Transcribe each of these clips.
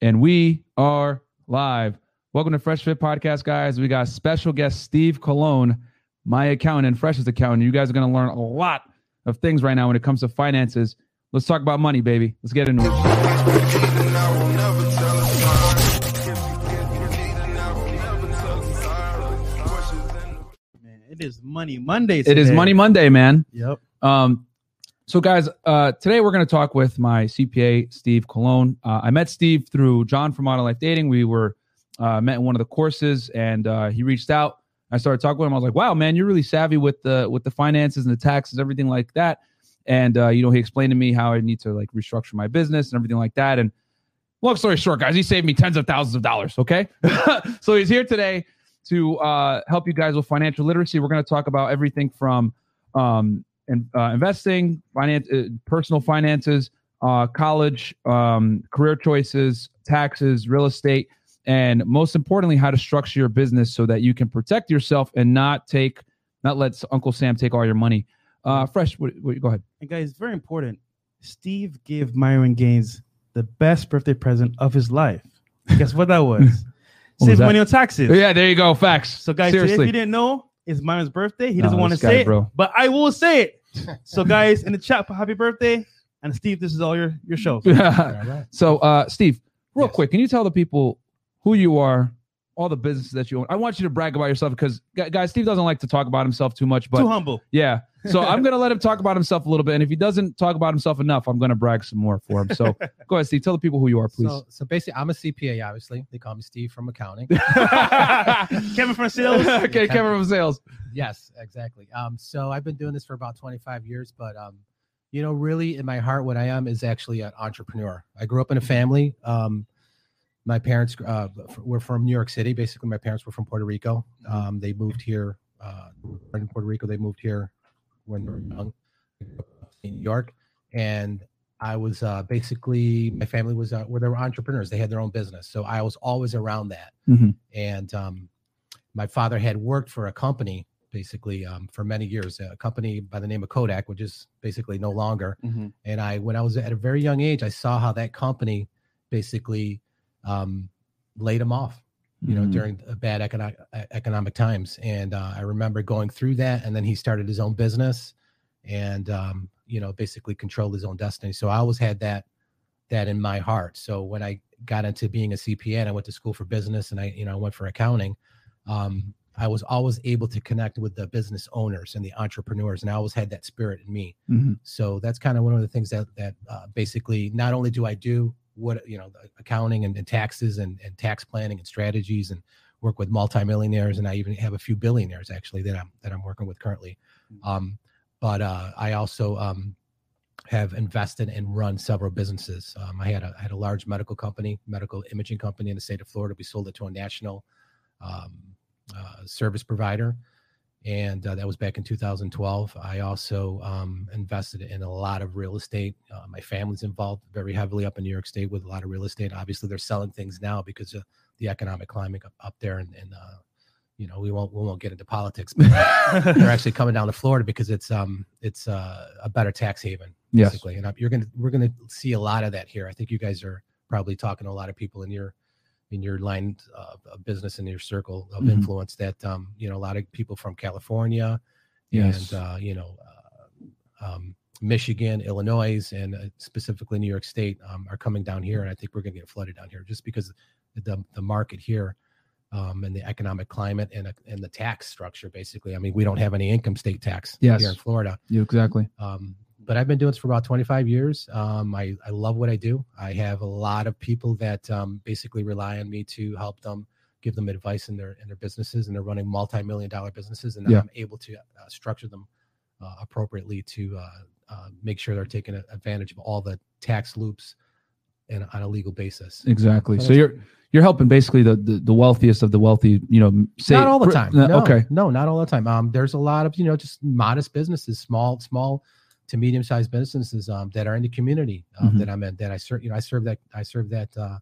And we are live. Welcome to Fresh Fit Podcast, guys. We got special guest Steve Colon, my accountant and Fresh's accountant. You guys are going to learn a lot of things right now when it comes to finances. Let's talk about money, baby. Let's get into it. Man, it is Money Monday. It is. Money Monday, man. Yep. Um, so, guys, uh, today we're going to talk with my CPA, Steve Colon. Uh, I met Steve through John from Modern Life Dating. We were uh, met in one of the courses, and uh, he reached out. I started talking with him. I was like, "Wow, man, you're really savvy with the with the finances and the taxes, everything like that." And uh, you know, he explained to me how I need to like restructure my business and everything like that. And long story short, guys, he saved me tens of thousands of dollars. Okay, so he's here today to uh, help you guys with financial literacy. We're going to talk about everything from um, in, uh, investing, finance, uh, personal finances, uh, college, um, career choices, taxes, real estate, and most importantly, how to structure your business so that you can protect yourself and not take, not let Uncle Sam take all your money. Uh, Fresh, what, what, go ahead. And guys, very important. Steve gave Myron Gaines the best birthday present of his life. Guess what that was? Save money on taxes. Yeah, there you go. Facts. So, guys, today, if you didn't know, it's Myron's birthday. He No, doesn't want to say it, bro. but I will say it. So, guys, in the chat, happy birthday. And Steve, this is all your your show. so, uh, Steve, real Yes. quick, can you tell the people who you are, all the businesses that you own? I want you to brag about yourself because, gu- guys, Steve doesn't like to talk about himself too much, but Too humble. yeah. So I'm gonna let him talk about himself a little bit, and if he doesn't talk about himself enough, I'm gonna brag some more for him. So go ahead, Steve. Tell the people who you are, please. So, so basically, I'm a CPA. Obviously, they call me Steve from accounting. Kevin from sales. okay, Kevin from sales. yes, exactly. Um, so I've been doing this for about 25 years, but um, you know, really in my heart, what I am is actually an entrepreneur. I grew up in a family. Um, my parents uh, were from New York City. Basically, my parents were from Puerto Rico. Um, they moved here uh, in Puerto Rico. They moved here when they were young, in New York, and I was uh, basically my family was uh, where they were entrepreneurs. They had their own business, so I was always around that. Mhm. And um, my father had worked for a company basically um, for many years, a company by the name of Kodak, which is basically no longer. And I, when I was at a very young age, I saw how that company basically um, laid him off you know, Mhm. during bad economic economic times. And uh, I remember going through that, and then he started his own business, and um, you know, basically controlled his own destiny. So I always had that that in my heart. So when I got into being a CPA, and I went to school for business, and I you know I went for accounting. Um, I was always able to connect with the business owners and the entrepreneurs, and I always had that spirit in me. Mhm. So that's kind of one of the things that that uh, basically not only do I do what you know accounting and, and taxes and, and tax planning and strategies and work with multimillionaires and I even have a few billionaires actually that I'm that I'm working with currently. Um, but uh, I also um, have invested and run several businesses. Um, I had a I had a large medical company, medical imaging company in the state of Florida. We sold it to a national um, uh, service provider and uh, that was back in 2012. I also um, invested in a lot of real estate. Uh, my family's involved very heavily up in New York State with a lot of real estate. Obviously, they're selling things now because of the economic climate up, up there, and, and uh, you know we won't we won't get into politics, but they're actually coming down to Florida because it's um it's uh, a better tax haven Yes. basically, and uh, you're gonna we're gonna see a lot of that here. I think you guys are probably talking to a lot of people in your in your line of, business in your circle of Mhm. influence that um, you know a lot of people from California Yes. and uh, you know uh, um, Michigan, Illinois, and uh, specifically New York State um, are coming down here, and I think we're going to get flooded down here just because the the market here um, and the economic climate and uh, and the tax structure. Basically, I mean, we don't have any income state tax Yes. here in Florida. Yeah, exactly. But I've been doing this for about 25 years. Um, I, I love what I do. I have a lot of people that um, basically rely on me to help them, give them advice in their in their businesses, and they're running multi-million dollar businesses, and Yeah. I'm able to uh, structure them uh, appropriately to uh, uh, make sure they're taking advantage of all the tax loops and on a legal basis. Exactly. But So you're you're helping basically the, the the wealthiest of the wealthy. You know, say not all the time. No, Okay. no, not all the time. Um, there's a lot of you know just modest businesses, small, small to medium sized businesses um, that are in the community um, Mhm. that I'm in. That I serve. You know, I serve that. I serve that. Uh,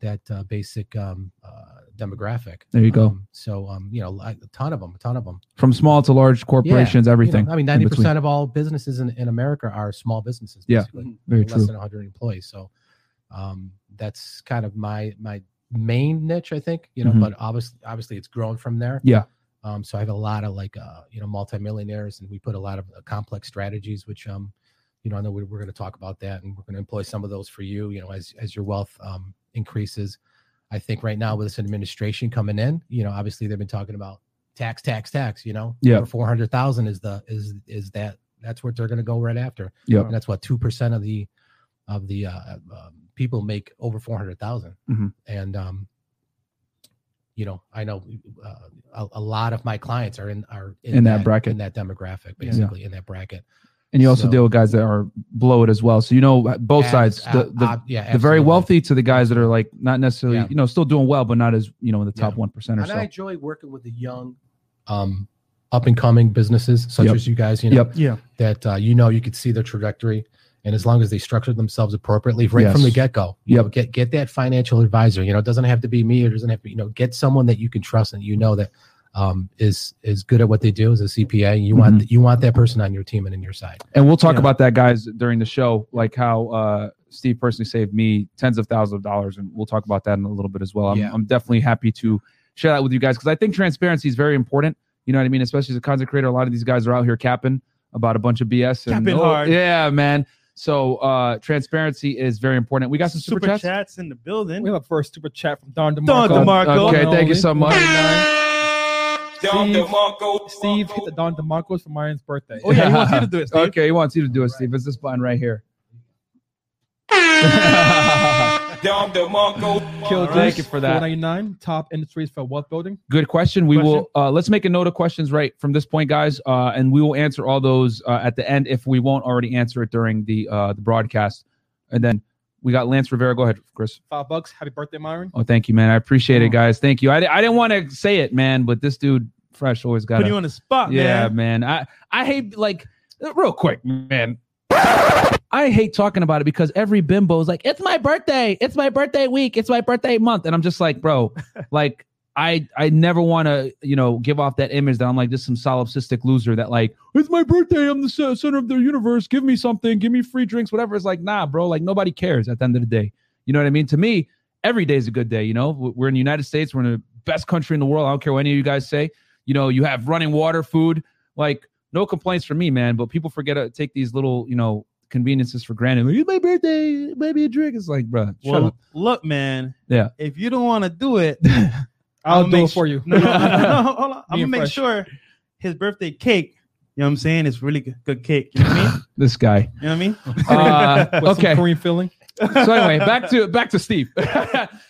that uh, basic um, uh, demographic. There you go. Um, so um, you know, a ton of them, a ton of them. From small to large corporations, everything. I mean, ninety percent of all businesses in, in America are small businesses. Yeah, very less true. than 100 employees. So, Um, that's kind of my my main niche, I think. You know, Mhm. but obviously, obviously, it's grown from there. Yeah. Um, so I have a lot of like uh, you know multimillionaires, and we put a lot of uh, complex strategies, which um, you know, I know we're, we're going to talk about that, and we're going to employ some of those for you. You know, as as your wealth um increases. I think right now with this administration coming in, you know, obviously they've been talking about tax, tax, tax. You know, Yeah. four hundred thousand is the is is that that's what they're going to go right after. Yeah, and that's what two percent of the of the uh, um, people make over four hundred Mhm. and um, you know, I know uh, a, a lot of my clients are in are In that bracket. in that demographic, Yeah. basically in that bracket. And you also So- deal with guys that are below it as well. So you know both Abs- sides. The, the, ab- yeah, the very wealthy to the guys that are like not necessarily, Yeah. you know, still doing well, but not as you know in the top Yeah. one percent or And so. I enjoy working with the young, um, up and coming businesses such Yep. as you guys. You know, Yep. Yeah. that uh, you know you could see their trajectory, and as long as they structure themselves appropriately right from the get go, you Yep. know, get get that financial advisor. You know, it doesn't have to be me, it doesn't have to be, you know, get someone that you can trust and you know that um, is is good at what they do as a CPA. You want you want that person on your team and in your side. And we'll talk Yeah. about that, guys, during the show, like how uh, Steve personally saved me tens of thousands of dollars, and we'll talk about that in a little bit as well. I'm, Yeah. I'm definitely happy to share that with you guys because I think transparency is very important. You know what I mean? Especially as a content creator, a lot of these guys are out here capping about a bunch of BS. And, Capping hard. Yeah, man. So uh, transparency is very important. We got some super, Super chats. chats in the building. We have a first super chat from Don DeMarco. Don DeMarco. Okay, thank you so much. Don Steve- DeMarco. Steve hit the Don DeMarcos for Myron's birthday. Oh yeah, he wants you to do it. Steve. Okay, he wants you to do it, Steve. It's this button right here. Don DeMarco. Kill Thank you for that. 499 top industries for wealth building. Good question. We Question? will uh, let's make a note of questions right from this point, guys, uh, and we will answer all those uh, at the end if we won't already answer it during the uh, the broadcast. And then we got Lance Rivera. Go ahead, Chris. Five bucks. Happy birthday, Myron. Oh, thank you, man. I appreciate it, Oh. guys. Thank you. I, I didn't want to say it, man, but this dude, fresh, always got Put you on the spot, yeah, man. man. I I hate like real quick, man. I hate talking about it because every bimbo is like, "It's my birthday. It's my birthday week. It's my birthday month," and I'm just like, bro, like I I never want to you know give off that image that I'm like just some solipsistic loser that like it's my birthday. I'm the center of the universe. Give me something. Give me free drinks. Whatever. It's like, nah, bro. Like nobody cares at the end of the day. You know what I mean? To me, every day is a good day. You know, we're in the United States. We're in the best country in the world. I don't care what any of you guys say. You know, you have running water, food. Like no complaints from me, man. But people forget to take these little, you know, conveniences for granted. Like, it's my birthday, maybe a drink. It's like, bro, shut Well, up. look, man. Yeah. If you don't want to do it, I'll, do make it for you. No, no, no, no, hold on. I'm gonna make fresh. sure his birthday cake. You know what I'm saying? It's really good, good cake. You know what I mean? This guy. You know what I mean? Uh, With okay. some Korean filling. so anyway, back to back to Steve.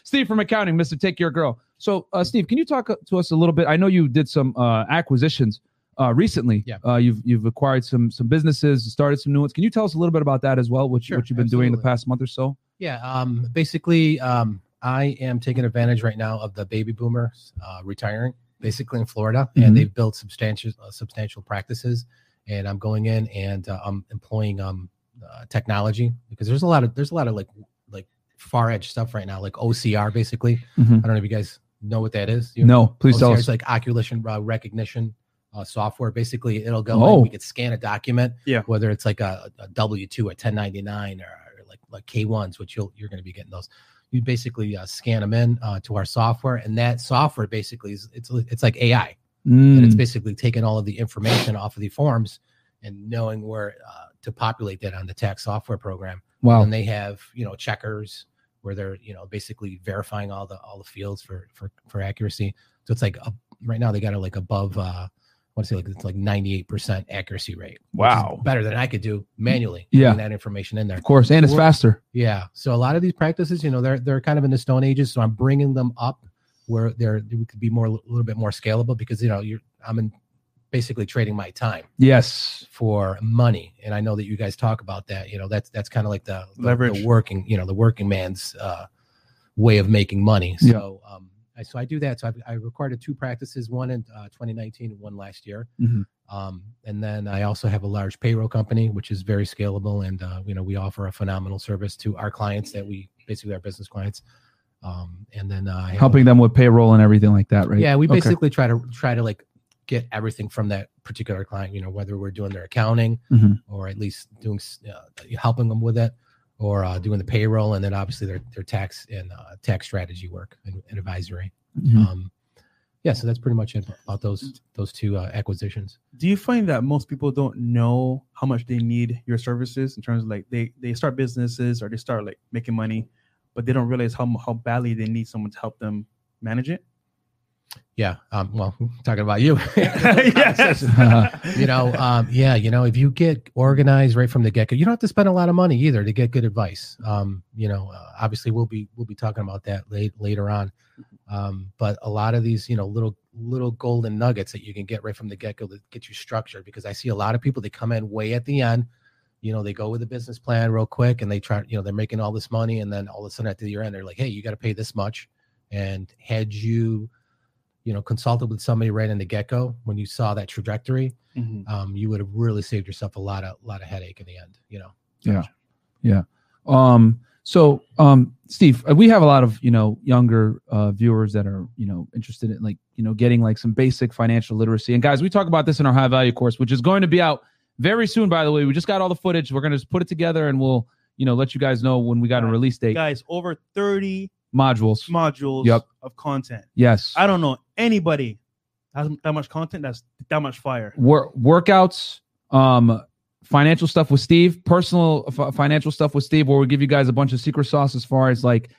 Steve from accounting, Mister Take Your Girl. So, uh, Steve, can you talk to us a little bit? I know you did some uh, acquisitions uh, recently. Yeah. Uh, you've you've acquired some some businesses, started some new ones. Can you tell us a little bit about that as well? What, Sure, what you've been doing in the past month or so? Yeah, um, basically, um, I am taking advantage right now of the baby boomers uh, retiring, basically in Florida, Mhm. and they've built substantial uh, substantial practices. And I'm going in and uh, I'm employing um, uh, technology because there's a lot of there's a lot of like like far edge stuff right now, like OCR, basically. Mhm. I don't know if you guys know what that is. You No, please tell OCR us. is like oculation uh, recognition uh, software. Basically, it'll go. Oh. in, we could scan a document. Yeah. Whether it's like a, a W two, a 1099, or, or like like K ones, which you'll you're going to be getting those. You basically uh, scan them in uh, to our software, and that software basically is it's it's like AI, and it's Mm, basically taking all of the information off of the forms and knowing where uh, to populate that on the tax software program wow. and they have you know checkers where they're you know basically verifying all the all the fields for for for accuracy so it's like a, right now they got it like above uh want to say like it's like 98% accuracy rate. Wow. better than I could do manually. Yeah. That information in there. Of course, and it's faster. Yeah. So a lot of these practices, you know, they're they're kind of in the stone ages. So I'm bringing them up where they're we could be more a little bit more scalable because you know you're I'm in basically trading my time Yes. for money and i know that you guys talk about that you know that's that's kind of like the, the Leverage. the working you know the working man's uh way of making money Yeah. so um I, so i do that so I've, i recorded two practices one in uh, 2019 and one last year Mhm. um and then i also have a large payroll company which is very scalable and uh you know we offer a phenomenal service to our clients that we basically our business clients um and then uh have a- Helping them with payroll and everything like that, right? yeah, we Okay. basically try to try to like get everything from that particular client. You know, whether we're doing their accounting Mhm. or at least doing uh, helping them with it, or uh, doing the payroll, and then obviously their their tax and uh, tax strategy work and, and advisory. Mhm. Um, yeah, so that's pretty much it about those those two uh, acquisitions. Do you find that most people don't know how much they need your services in terms of like they they start businesses or they start like making money, but they don't realize how how badly they need someone to help them manage it? Yeah, um, well, talking about you. yes. you know, um, yeah, you know, if you get organized right from the get go, you don't have to spend a lot of money either to get good advice. Um, you know, uh, obviously we'll be we'll be talking about that late later on. Um, but a lot of these, you know, little little golden nuggets that you can get right from the get go that get you structured. Because I see a lot of people they come in way at the end. You know, they go with a business plan real quick and they try, you know, they're making all this money, and then all of a sudden at the year end, they're like, hey, you got to pay this much. And had you, you know, consulted with somebody right in the get go when you saw that trajectory, Mhm. um, you would have really saved yourself a lot of lot of headache in the end. You know. Yeah. Yeah. Um, so, um, Steve, uh, we have a lot of you know younger uh, viewers that are you know interested in like you know getting like some basic financial literacy. And guys, we talk about this in our high value course, which is going to be out very soon. By the way, we just got all the footage. We're going to just put it together, and we'll you know let you guys know when we got a release date. Guys, over 30 Modules. modules Yep. of content. Yes. I don't know anybody that has that much content that's that much fire. Wor- workouts. Um, financial stuff with Steve. Personal f- financial stuff with Steve, where we give you guys a bunch of secret sauce as far as like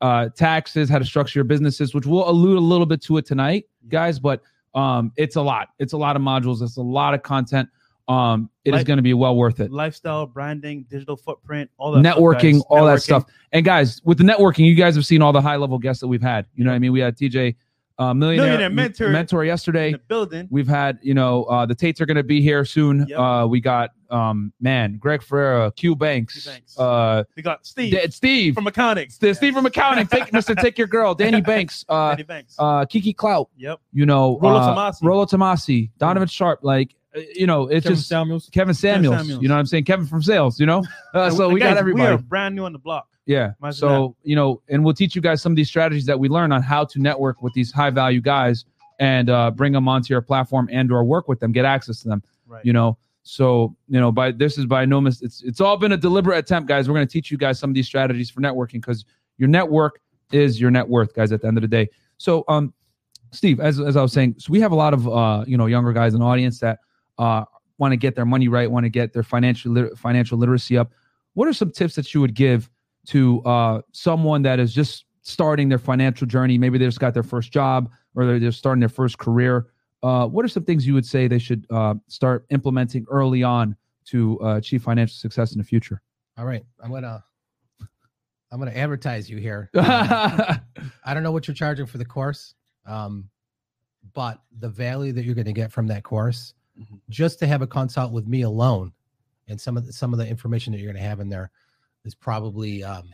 uh, taxes, how to structure your businesses, which we'll allude a little bit to it tonight, guys. But um, it's a lot. It's a lot of modules. It's a lot of content. Um, it is Like- going to be well worth it. Lifestyle, branding, digital footprint, all that stuff, Networking, guys. all that stuff. And guys, with the networking, you guys have seen all the high level guests that we've had. You know what I mean? We had TJ, uh, millionaire, Millionaire mentor. mentor in yesterday. the building. We've had, you know, uh, the Tates are going to be here soon. Yep. Uh, we got, um, man, Greg Ferreira, Q Banks, Q Banks. uh, We got Steve D- Steve, from accounting. Steve, Steve from accounting, take, Mr. Take Your Girl, Danny Banks, uh, Danny Banks. uh, Kiki Clout, yep. you know, Rollo uh, Tomassi. Rollo Tomassi, Donovan Sharpe, like, you know, it's Kevin just Samuels. Kevin Samuels, Samuels. You know what I'm saying? Kevin from sales, you know? Uh, so we guys, got everybody. We are brand new on the block. Yeah. Imagine So, you know, and we'll teach you guys some of these strategies that we learn on how to network with these high value guys and uh, bring them onto your platform and or work with them, get access to them, Right. you know. So, you know, by this is by no mis- it's it's all been a deliberate attempt, guys. We're going to teach you guys some of these strategies for networking because your network is your net worth, guys, at the end of the day. So, um, Steve, as as I was saying, so we have a lot of uh, you know, younger guys in the audience that uh want to get their money right, want to get their financial lit- financial literacy up. What are some tips that you would give to uh, someone that is just starting their financial journey? Maybe they just got their first job or they're just starting their first career. Uh, what are some things you would say they should uh, start implementing early on to uh, achieve financial success in the future? All right, I'm gonna I'm gonna advertise you here. I don't know what you're charging for the course, um, but the value that you're going to get from that course, Mhm. just to have a consult with me alone, and some of the, some of the information that you're going to have in there is probably um,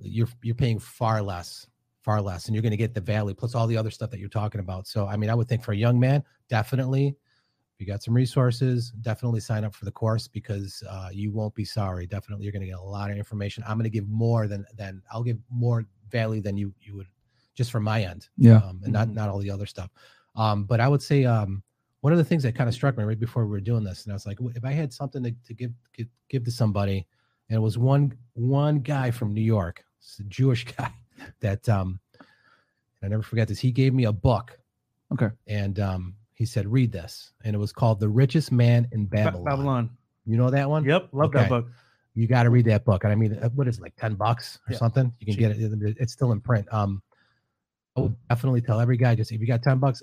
you're you're paying far less, far less, and you're going to get the value plus all the other stuff that you're talking about. So, I mean, I would think for a young man, definitely. If you got some resources, definitely sign up for the course because uh, you won't be sorry. Definitely, you're going to get a lot of information. I'm going to give more than than I'll give more value than you you would just from my end yeah. um, and not not all the other stuff. Um, but I would say um, one of the things that kind of struck me right before we were doing this, and I was like, if I had something to, to give, give give to somebody, and it was one one guy from New York, it's a Jewish guy that um, I never forget this. He gave me a book. Okay. And um, he said, read this, and it was called "The Richest Man in Ba- Babylon." Babylon. You know that one? Yep. Love Okay. that book. you got to read that book. And I mean, uh, what is it, like 10 bucks or Yeah. something? You can get it. It's still in print. Um, I would definitely tell every guy just if you got 10 bucks,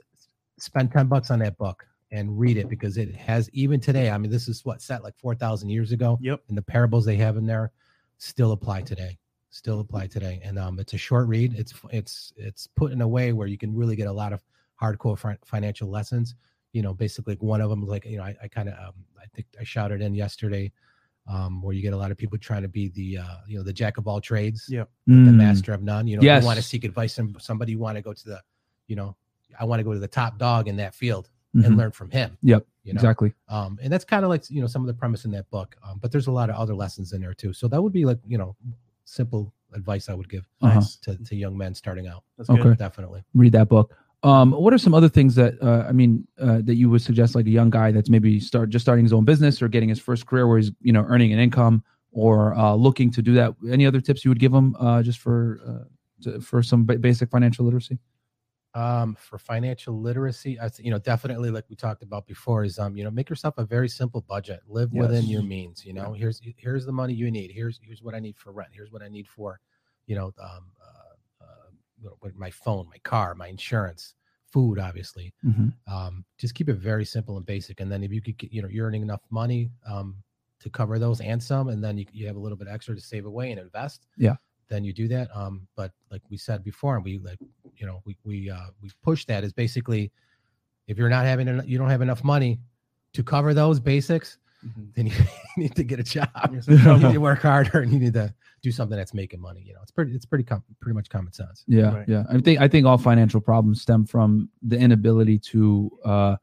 spend 10 bucks on that book and read it because it has, even today, I mean, this is what set like 4,000 years ago. Yep. And the parables they have in there still apply today. Still apply today. And um, it's a short read. It's, it's, it's put in a way where you can really get a lot of hardcore fi- financial lessons. You know, basically one of them, like, you know, I, I kind of, um, I think I shouted in yesterday um, where you get a lot of people trying to be the uh, you know the jack of all trades, Yeah. the Mm. master of none. You know, Yes. you want to seek advice from somebody, you want to go to the, you know, I want to go to the top dog in that field Mhm. and learn from him. Yep. You know, Exactly. um, and that's kind of like you know some of the premise in that book. Um, but there's a lot of other lessons in there too. So that would be like you know simple advice I would give Uh-huh. To, to young men starting out. That's Okay. good. Definitely. Read that book. Um, what are some other things that uh, I mean uh, that you would suggest, like a young guy that's maybe start just starting his own business or getting his first career where he's you know earning an income? or uh, looking to do that, any other tips you would give him uh, just for uh, to, for some ba- basic financial literacy? Um for financial literacy i you know definitely like we talked about before is um you know make yourself a very simple budget. Live within your means you know? Here's here's the money you need. Here's here's what i need for rent. Here's what i need for you know um uh, uh you know, what- my phone my car my insurance food obviously. Um just keep it very simple and basic and then if you could get you know you're earning enough money um to cover those and some and then you, you have a little bit extra to save away and invest Yeah. then you do that. Um but like we said before and we like you know we we uh we push that is basically if you're not having en- you don't have enough money to cover those basics Mhm. then you need to get a job Yes, you need to work harder and you need to do something that's making money you know it's pretty it's pretty com- pretty much common sense Yeah, Right. yeah. I think I think all financial problems stem from the inability to uh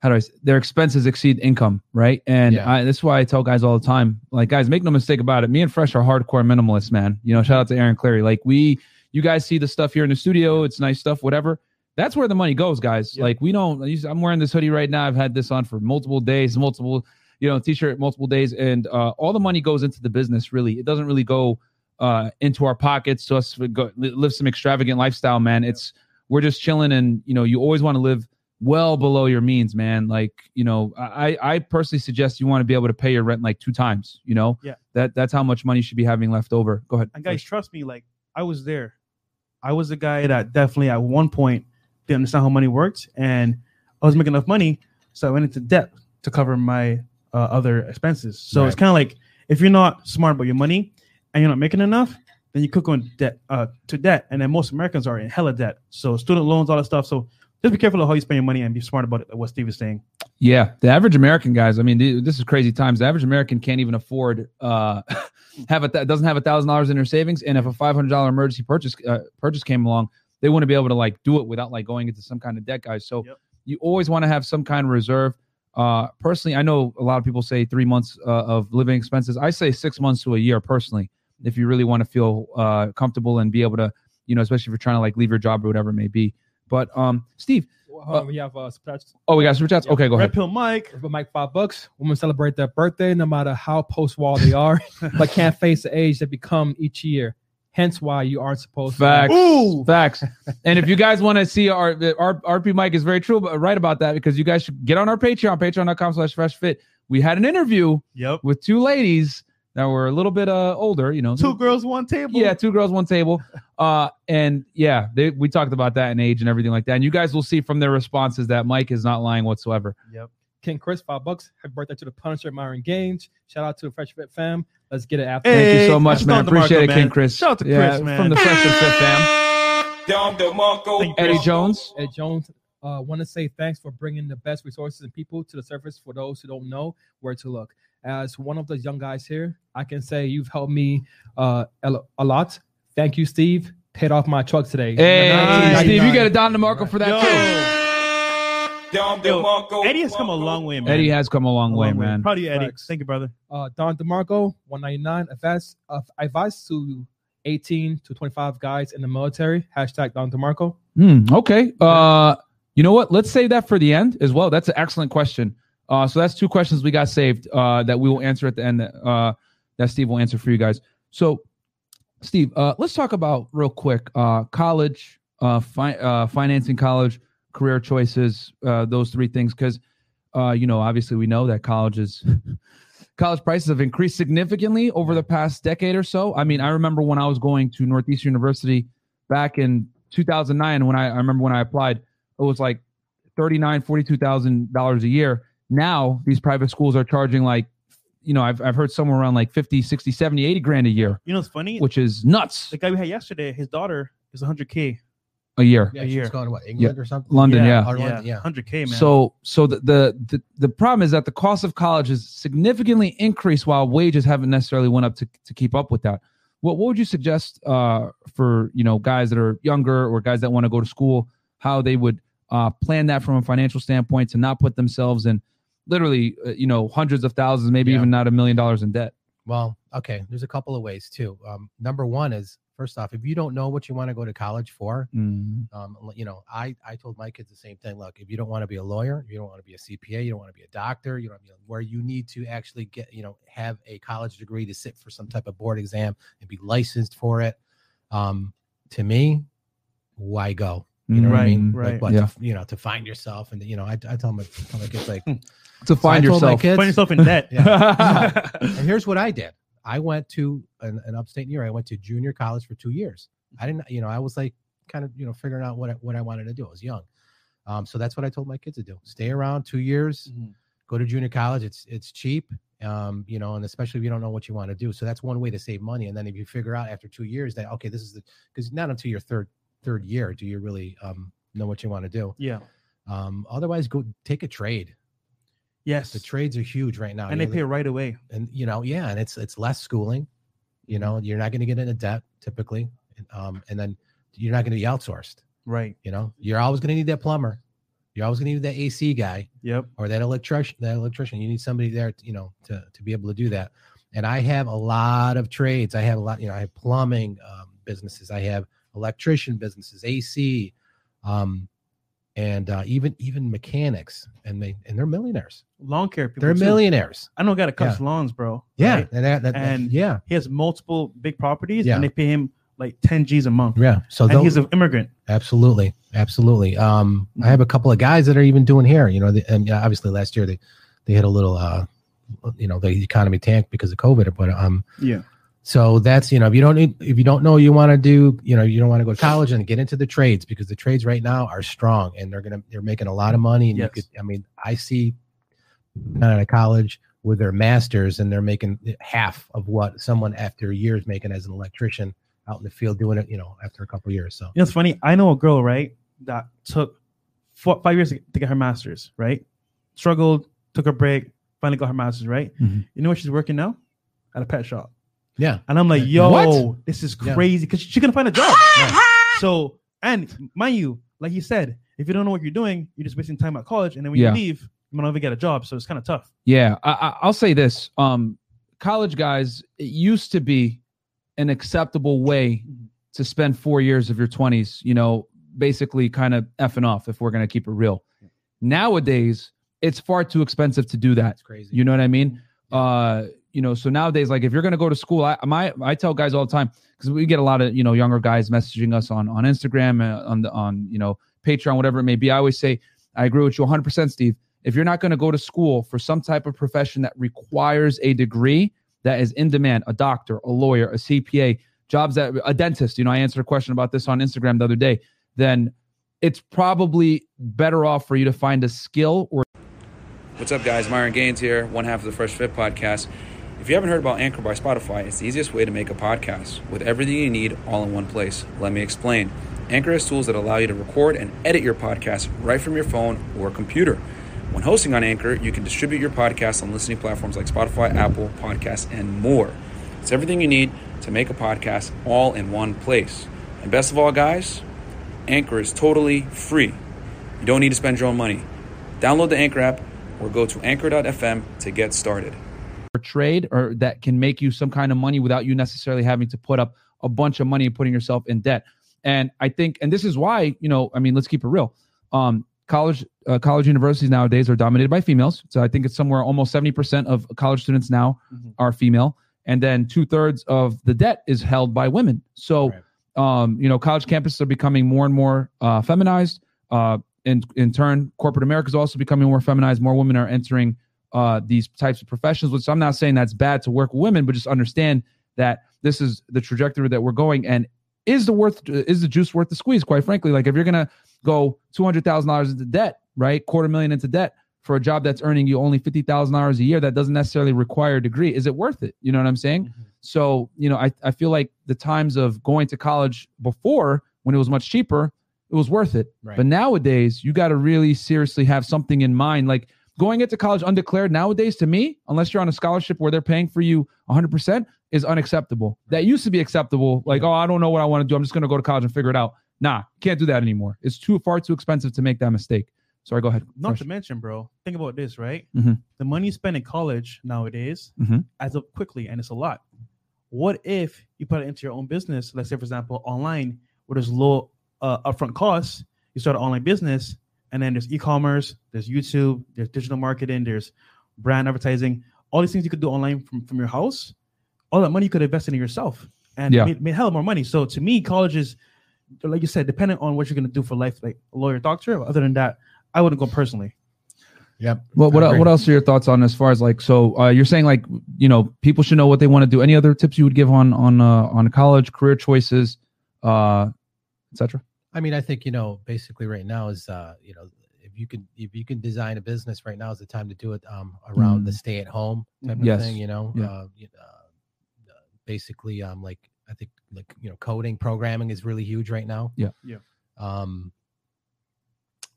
how do I say, their expenses exceed income, right? And Yeah. I, that's why I tell guys all the time, like guys, make no mistake about it. Me and Fresh are hardcore minimalists, man. You know, shout out to Aaron Clarey. Like we, you guys see the stuff here in the studio. It's nice stuff, whatever. That's where the money goes, guys. Yep. Like we don't. I'm wearing this hoodie right now. I've had this on for multiple days, multiple, you know, t-shirt multiple days, and uh, all the money goes into the business. Really, it doesn't really go uh, into our pockets to us go li- live some extravagant lifestyle, man. It's we're just chilling, and you know, you always want to live well below your means, man. Like you know, I I personally suggest you want to be able to pay your rent like two times. You know, Yeah. that that's how much money you should be having left over. Go ahead. And guys, trust me, like I was there. I was the guy that definitely at one point didn't understand how money worked, and I was making enough money, so I went into debt to cover my uh, other expenses. So it's kind of like if you're not smart about your money and you're not making enough, then you could go in debt uh, to debt, and then most Americans are in hella debt. So student loans, all that stuff. So just be careful of how you spend your money and be smart about it. What Steve is saying. Yeah, the average American guys. I mean, th- this is crazy times. The average American can't even afford uh have a th- doesn't have a thousand dollars in their savings, and if a five hundred dollar emergency purchase uh, purchase came along, they wouldn't be able to like do it without like going into some kind of debt, guys. So Yep. you always want to have some kind of reserve. Uh, personally, I know a lot of people say three months uh, of living expenses. I say six months to a year. Personally, if you really want to feel uh comfortable and be able to, you know, especially if you're trying to like leave your job or whatever it may be. But um, Steve, Uh, we have uh, splash oh, we got super chats. Yeah. Okay, go ahead. Red Pill Mike. for Mike five bucks. Women celebrate their birthday no matter how post wall they are, but can't face the age they become each year. Hence why you aren't supposed Facts. to. Ooh. Facts. And if you guys want to see our, our RP Mike is very true, but right about that because you guys should get on our Patreon, patreon.com slash fresh fit. We had an interview Yep. with two ladies that were a little bit uh older, you know. Two girls, one table. Yeah, two girls, one table. Uh and yeah, they we talked about that and age and everything like that. And you guys will see from their responses that Mike is not lying whatsoever. Yep. King Chris five bucks. Happy birthday to the Punisher, Myron Gaines. Shout out to the Fresh Fit fam. Let's get it after. Thank you so much, man. Don DeMarco, Appreciate it, man. King Chris. Shout out to Yeah, Chris, man. From the Fresh Fit fam. Dom DeMarco. Thank you, Eddie Jones. Ed Jones, uh, want to say thanks for bringing the best resources and people to the surface for those who don't know where to look. As one of the young guys here, I can say you've helped me uh, a lot. Thank you, Steve. Paid off my truck today. Hey, Nice. Steve, you got a Don DeMarco for that Yo. too. Dom Yo, DeMarco. Eddie has come a long way, man. Eddie has come a long A way, man. Proud of you, Eddie. Facts. Thank you, brother. Uh, Don DeMarco, 199. Advice, uh, advice to 18 to 25 guys in the military. Hashtag Don DeMarco. Hmm, okay. Uh, you know what? Let's save that for the end as well. That's an excellent question. Uh, so that's two questions we got saved uh, that we will answer at the end. Uh, that Steve will answer for you guys. So, Steve, uh, let's talk about real quick uh, college, uh, fi- financing college, career choices, those three things. Because, you know, obviously we know that college is college prices have increased significantly over the past decade or so. I mean, I remember when I was going to Northeastern University back in 2009 when I, I remember when I applied, it was like 39, 42,000 dollars a year. Now these private schools are charging like, you know, I've, I've heard somewhere around like 50, 60, 70, 80 grand a year, You know it's funny? which is nuts the guy we had yesterday, his daughter is 100k. a year. yeah A she's year. going to what england or something London, yeah. Or London, yeah. 100k, man. So, so the, the the the problem is that the cost of college has significantly increased while wages haven't necessarily went up to, to keep up with that. What what would you suggest uh, for you know guys that are younger or guys that want to go to school, how they would uh, plan that from a financial standpoint to not put themselves in literally uh, you know hundreds of thousands, maybe Yeah. even not a million dollars in debt. Well, okay. There's a couple of ways too. Um, number one is first off, if you don't know what you want to go to college for, Mm. um, you know, I I told my kids the same thing. Look, if you don't want to be a lawyer, you don't want to be a CPA, you don't want to be a doctor, you know, where you need to actually get, you know, have a college degree to sit for some type of board exam and be licensed for it. Um, to me, why go? You know what I mean? Mm. Right. Like, but Yeah. to, you know, to find yourself, and you know, I, I tell my, tell my kids like, To find I told my yourself. kids- Find yourself in debt. Yeah. and here's what I did. I went to an, an upstate New York. I went to junior college for two years. I didn't, you know, I was like kind of, you know, figuring out what I, what I wanted to do. I was young, um, so that's what I told my kids to do. Stay around two years, Mhm. go to junior college. It's it's cheap, um, you know, and especially if you don't know what you want to do. So that's one way to save money. And then if you figure out after two years that okay, this is the because not until your third third year do you really um, know what you want to do. Yeah. Um, otherwise, go take a trade. Yes. The trades are huge right now. and you they know, pay right away. and you know yeah and it's it's less schooling you know you're not going to get into debt typically um and then you're not going to be outsourced Right. you know you're always going to need that plumber you're always going to need that ac guy Yep. or that electrician that electrician you need somebody there you know to to be able to do that and i have a lot of trades i have a lot you know i have plumbing um, businesses i have electrician businesses ac um and uh, even even mechanics and they and they're millionaires Lawn care people. they're too. millionaires I know a guy that cuts lawns, bro. yeah right? and, that, that, And- yeah He has multiple big properties Yeah. and they pay him like 10 G's a month. Yeah. So And he's an immigrant. absolutely, absolutely. Um. I have a couple of guys that are even doing hair. You know, the, and yeah, obviously last year they they had a little, uh, you know, the economy tanked because of COVID. But um, Yeah. So that's you know, if you don't need, if you don't know you want to do, you know, you don't want to go to college and get into the trades because the trades right now are strong and they're gonna they're making a lot of money. And Yes. you could, I mean, I see not out of college with their masters and they're making half of what someone after years making as an electrician out in the field doing it, you know, after a couple of years. So You know, it's funny. I know a girl, right, that took four, five years to get her master's, right? Struggled, took a break, finally got her master's, right? Mhm. You know where she's working now? At a pet shop. Yeah. And I'm like, yo, What? this is Yeah. crazy because she couldn't find a job. So, and mind you, like you said, if you don't know what you're doing, you're just wasting time at college. And then when Yeah. you leave, you might not even get a job. So it's kind of tough. Yeah, I, I, I'll say this: um, college guys, it used to be an acceptable way to spend four years of your twenties. You know, basically kind of effing off. If we're gonna keep it real, nowadays it's far too expensive to do that. That's crazy. You know what I mean? Uh, you know, so nowadays, like if you're gonna go to school, I my I tell guys all the time because we get a lot of you know younger guys messaging us on on Instagram, uh, on the on you know Patreon, whatever it may be. I always say I agree with you 100, percent Steve. If you're not going to go to school for some type of profession that requires a degree that is in demand, a doctor, a lawyer, a CPA, jobs that a dentist, you know, I answered a question about this on Instagram the other day, then it's probably better off for you to find a skill or What's up, guys? Myron Gaines here, one half of the Fresh Fit podcast. If you haven't heard about Anchor by Spotify, it's the easiest way to make a podcast with everything you need all in one place. Let me explain. Anchor has tools that allow you to record and edit your podcast right from your phone or computer. When hosting on Anchor, you can distribute your podcast on listening platforms like Spotify, Apple Podcasts, and more. It's everything you need to make a podcast all in one place. And best of all, guys, Anchor is totally free. You don't need to spend your own money. Download the Anchor app or go to anchor.fm to get started. Trade or that can make you some kind of money without you necessarily having to put up a bunch of money and putting yourself in debt. And I think, and this is why, you know, I mean, let's keep it real. Um, college, uh, college universities nowadays are dominated by females. So I think it's somewhere almost 70% of college students now Mhm. are female. And then two thirds of the debt is held by women. So, um, you know, college campuses are becoming more and more uh, feminized. Uh, in, in turn, corporate America is also becoming more feminized. More women are entering uh, these types of professions, which I'm not saying that's bad to work with women, but just understand that this is the trajectory that we're going. And is the worth is the juice worth the squeeze? Quite frankly, like if you're gonna go two hundred thousand dollars into debt, right, quarter million into debt for a job that's earning you only fifty thousand dollars a year, that doesn't necessarily require a degree. Is it worth it? You know what I'm saying? Mhm. So you know, I I feel like the times of going to college before when it was much cheaper, it was worth it. Right. But nowadays, you got to really seriously have something in mind. Like going into college undeclared nowadays, to me, unless you're on a scholarship where they're paying for you 100%, is unacceptable. That used to be acceptable. Like, oh, I don't know what I want to do. I'm just going to go to college and figure it out. Nah, can't do that anymore. It's too far too expensive to make that mistake. Sorry, go ahead. Not Fresh. to mention, bro, think about this, right? Mhm. The money you spend in college nowadays Mhm. adds up quickly and it's a lot. What if you put it into your own business? Let's say, for example, online, where there's low uh, upfront costs. You start an online business, and then there's e-commerce, there's YouTube, there's digital marketing, there's brand advertising. All these things you could do online from, from your house. All that money you could invest in yourself and Yeah. made, made hell more money. So to me, college is, like you said, dependent on what you're gonna do for life, like a lawyer, doctor. Other than that, I wouldn't go personally. Yep. What what, I el- agree. what else are your thoughts on as far as like so uh, you're saying like you know people should know what they want to do. Any other tips you would give on on uh, on college career choices, uh, etc. I mean, I think you know, basically, right now is uh, you know, if you can if you can design a business right now is the time to do it. Um, around the stay at home type of Mm. Yes. thing, you know, Yeah. uh, you- uh, basically, um, like I think like you know, coding, programming is really huge right now. Yeah. Yeah. Um,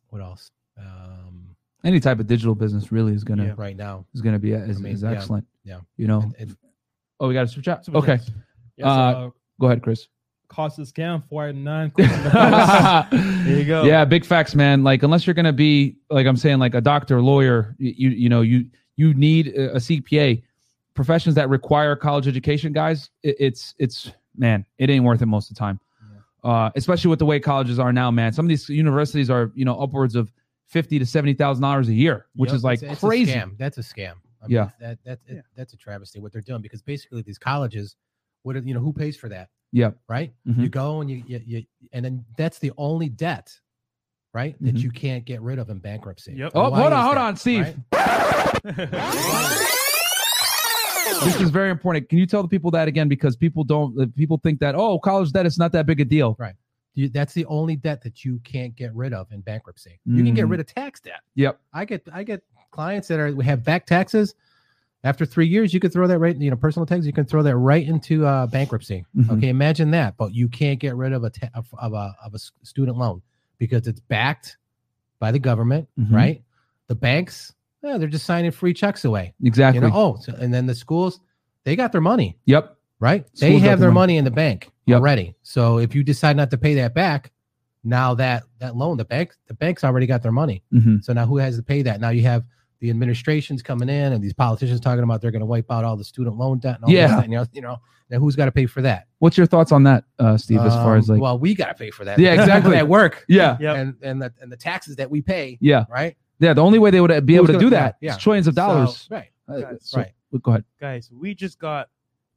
what else? Um, Any type of digital business really is gonna Yeah. right now, is gonna be is, I mean, is excellent. yeah. You know. and, and Oh, we got a super chat. Super okay, chats. Yes, Uh, uh, go ahead, Chris. Cost a scam four and nine. There you go. Yeah, big facts, man. Like unless you're gonna be like I'm saying, like a doctor, lawyer, you you know you you need a a CPA. Professions that require college education, guys, it, it's it's man, it ain't worth it most of the time. Uh, especially with the way colleges are now, man. Some of these universities are you know upwards of fifty to seventy thousand dollars a year, which Yep. is like it's, it's crazy. A scam. That's a scam. I Yeah. mean, that that it- Yeah. that's a travesty what they're doing because basically these colleges, what are- you know, who pays for that? Yep. right? Mhm. You go and you, you, you, and then that's the only debt, right? That Mhm. you can't get rid of in bankruptcy. Yep. Oh, hold on, hold that, on, Steve. right? This is very important. Can you tell the people that again? Because people don't. uh, People think that oh, college debt is not that big a deal. You, that's the only debt that you can't get rid of in bankruptcy. You can get Mhm. rid of tax debt. Yep. I get I get clients that are we have back taxes. After three years, you could throw that right, you know, personal tax. You can throw that right into uh, bankruptcy. Mhm. Okay, imagine that, but you can't get rid of a ta- of, of a of a student loan because it's backed by the government, Mhm. right? The banks, yeah, they're just signing free checks away. Exactly. You know, oh, so, and then the schools, they got their money, Yep. right? Schools they have their money. money in the bank Yep. already. So if you decide not to pay that back, now that that loan, the bank, the banks already got their money. hmm So now who has to pay that? Now you have the administrations coming in and these politicians talking about they're going to wipe out all the student loan debt. And all Yeah. That, you know, you know, now who's got to pay for that? What's your thoughts on that, uh, Steve? As far as Um, like, well, we got to pay for that. Yeah, exactly. at work. yeah, Yep. And and the and the taxes that we pay, yeah, right? yeah. The only way they would be able to do gonna- that yeah, is trillions of dollars. So, right. Uh, Guys, so- right. Go ahead. guys, we just got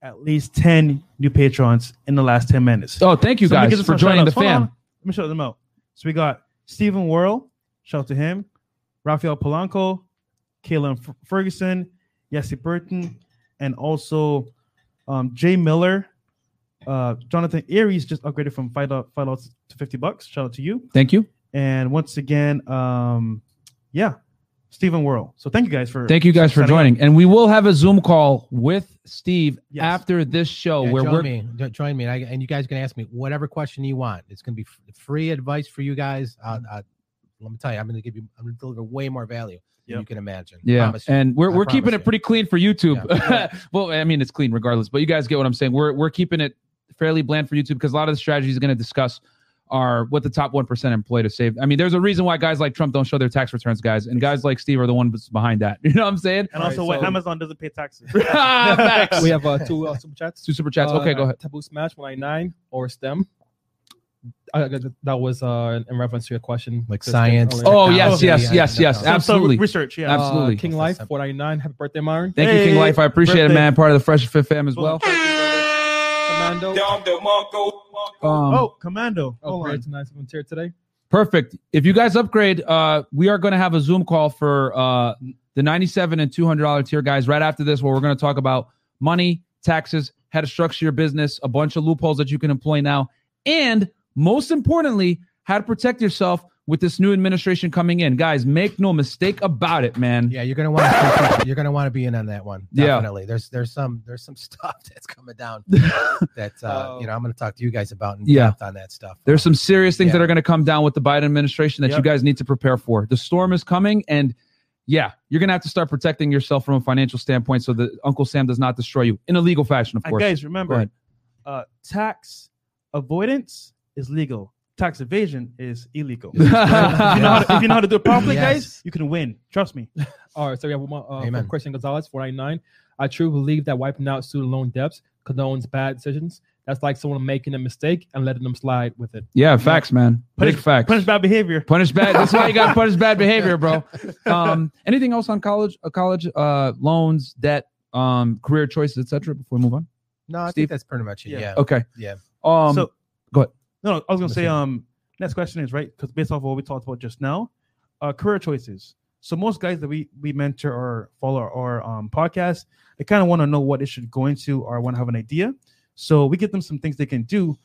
at least 10 new patrons in the last 10 minutes. Oh, thank you So guys for joining the shout-outs. Fam. Let me shout them out. So we got Stephen Worrell, shout out to him, Rafael Polanco, Kaylin F- Ferguson, Yessie Burton, and also um, Jay Miller. Uh, Jonathan Aries just upgraded from five dollars to fifty bucks. Shout out to you. Thank you. And once again, um, yeah, Stephen Worrell. So thank you guys for Thank you guys for signing up. joining. And we will have a Zoom call with Steve Yes. after this show Yeah, where join we're me. Join me, and, I, and you guys can ask me whatever question you want. It's going to be f- free advice for you guys. Uh, uh, let me tell you, I'm going to give you. I'm going to deliver way more value than Yep. you can imagine. Yeah, and we're I we're keeping promise it pretty clean for YouTube. well, I mean, it's clean regardless, but you guys get what I'm saying. We're we're keeping it fairly bland for YouTube because a lot of the strategies going to discuss are what the top one percent employ to save. I mean, there's a reason why guys like Trump don't show their tax returns, guys, and guys like Steve are the ones behind that. You know what I'm saying? And also, Alright, what so- Amazon doesn't pay taxes. We have uh, two uh, super chats. Two super chats. Okay, Uh, go ahead. Taboo Smash 199 or STEM. I, I- that was uh, in reference to your question. Like science. Oh yes, yes, yes, yes. no, Some- some Absolutely. research. Yeah. Absolutely. Uh, King Life 499. Happy birthday, Myron. Thank you, King Life. I appreciate it, man. Part of the Fresh Fit fam as well. Commando. Dom DeMarco. Um, oh, Commando. Oh, Hold on. great. Tonight's volunteer today. Perfect. If you guys upgrade, uh, we are going to have a Zoom call for uh, the 97 and $200 tier guys right after this, where we're going to talk about money, taxes, how to structure your business, a bunch of loopholes that you can employ now, and most importantly, how to protect yourself with this new administration coming in. Guys, make no mistake about it, man. Yeah, you're gonna want to. you're gonna want to be in on that one. Yeah. Definitely. There's there's some there's some stuff that's coming down that uh, you know I'm gonna talk to you guys about in Yeah. depth on that stuff. There's some serious things that are going to come down with the Biden administration that you guys need to prepare for. The storm is coming, and yeah, you're going to have to start protecting yourself from a financial standpoint so that Uncle Sam does not destroy you in a legal fashion, of And course. guys, remember, uh, tax avoidance is legal. Tax evasion is illegal. if, you know how to, if you know how to do it properly, Yes. guys, you can win. Trust me. All right, so we have one uh, Amen. from Christian Gonzalez, 499. I truly believe that wiping out student loan debts condones bad decisions. That's like someone making a mistake and letting them slide with it. Yeah, facts, man. Big Punish- facts. Punish bad behavior. Punish bad. That's why you got to punish bad behavior, bro. Um, anything else on college? Uh, college uh, loans, debt, um, career choices, etc. Before we move on. No, I Steve? think that's pretty much it. Yeah. Yeah. Okay. Yeah. Um, so go ahead. No, no, I was gonna say. Um, next question is right because based off what we talked about just now, uh, career choices. So most guys that we we mentor or follow our, our um podcast, they kind of want to know what they should go into or want to have an idea. So we give them some things they can do.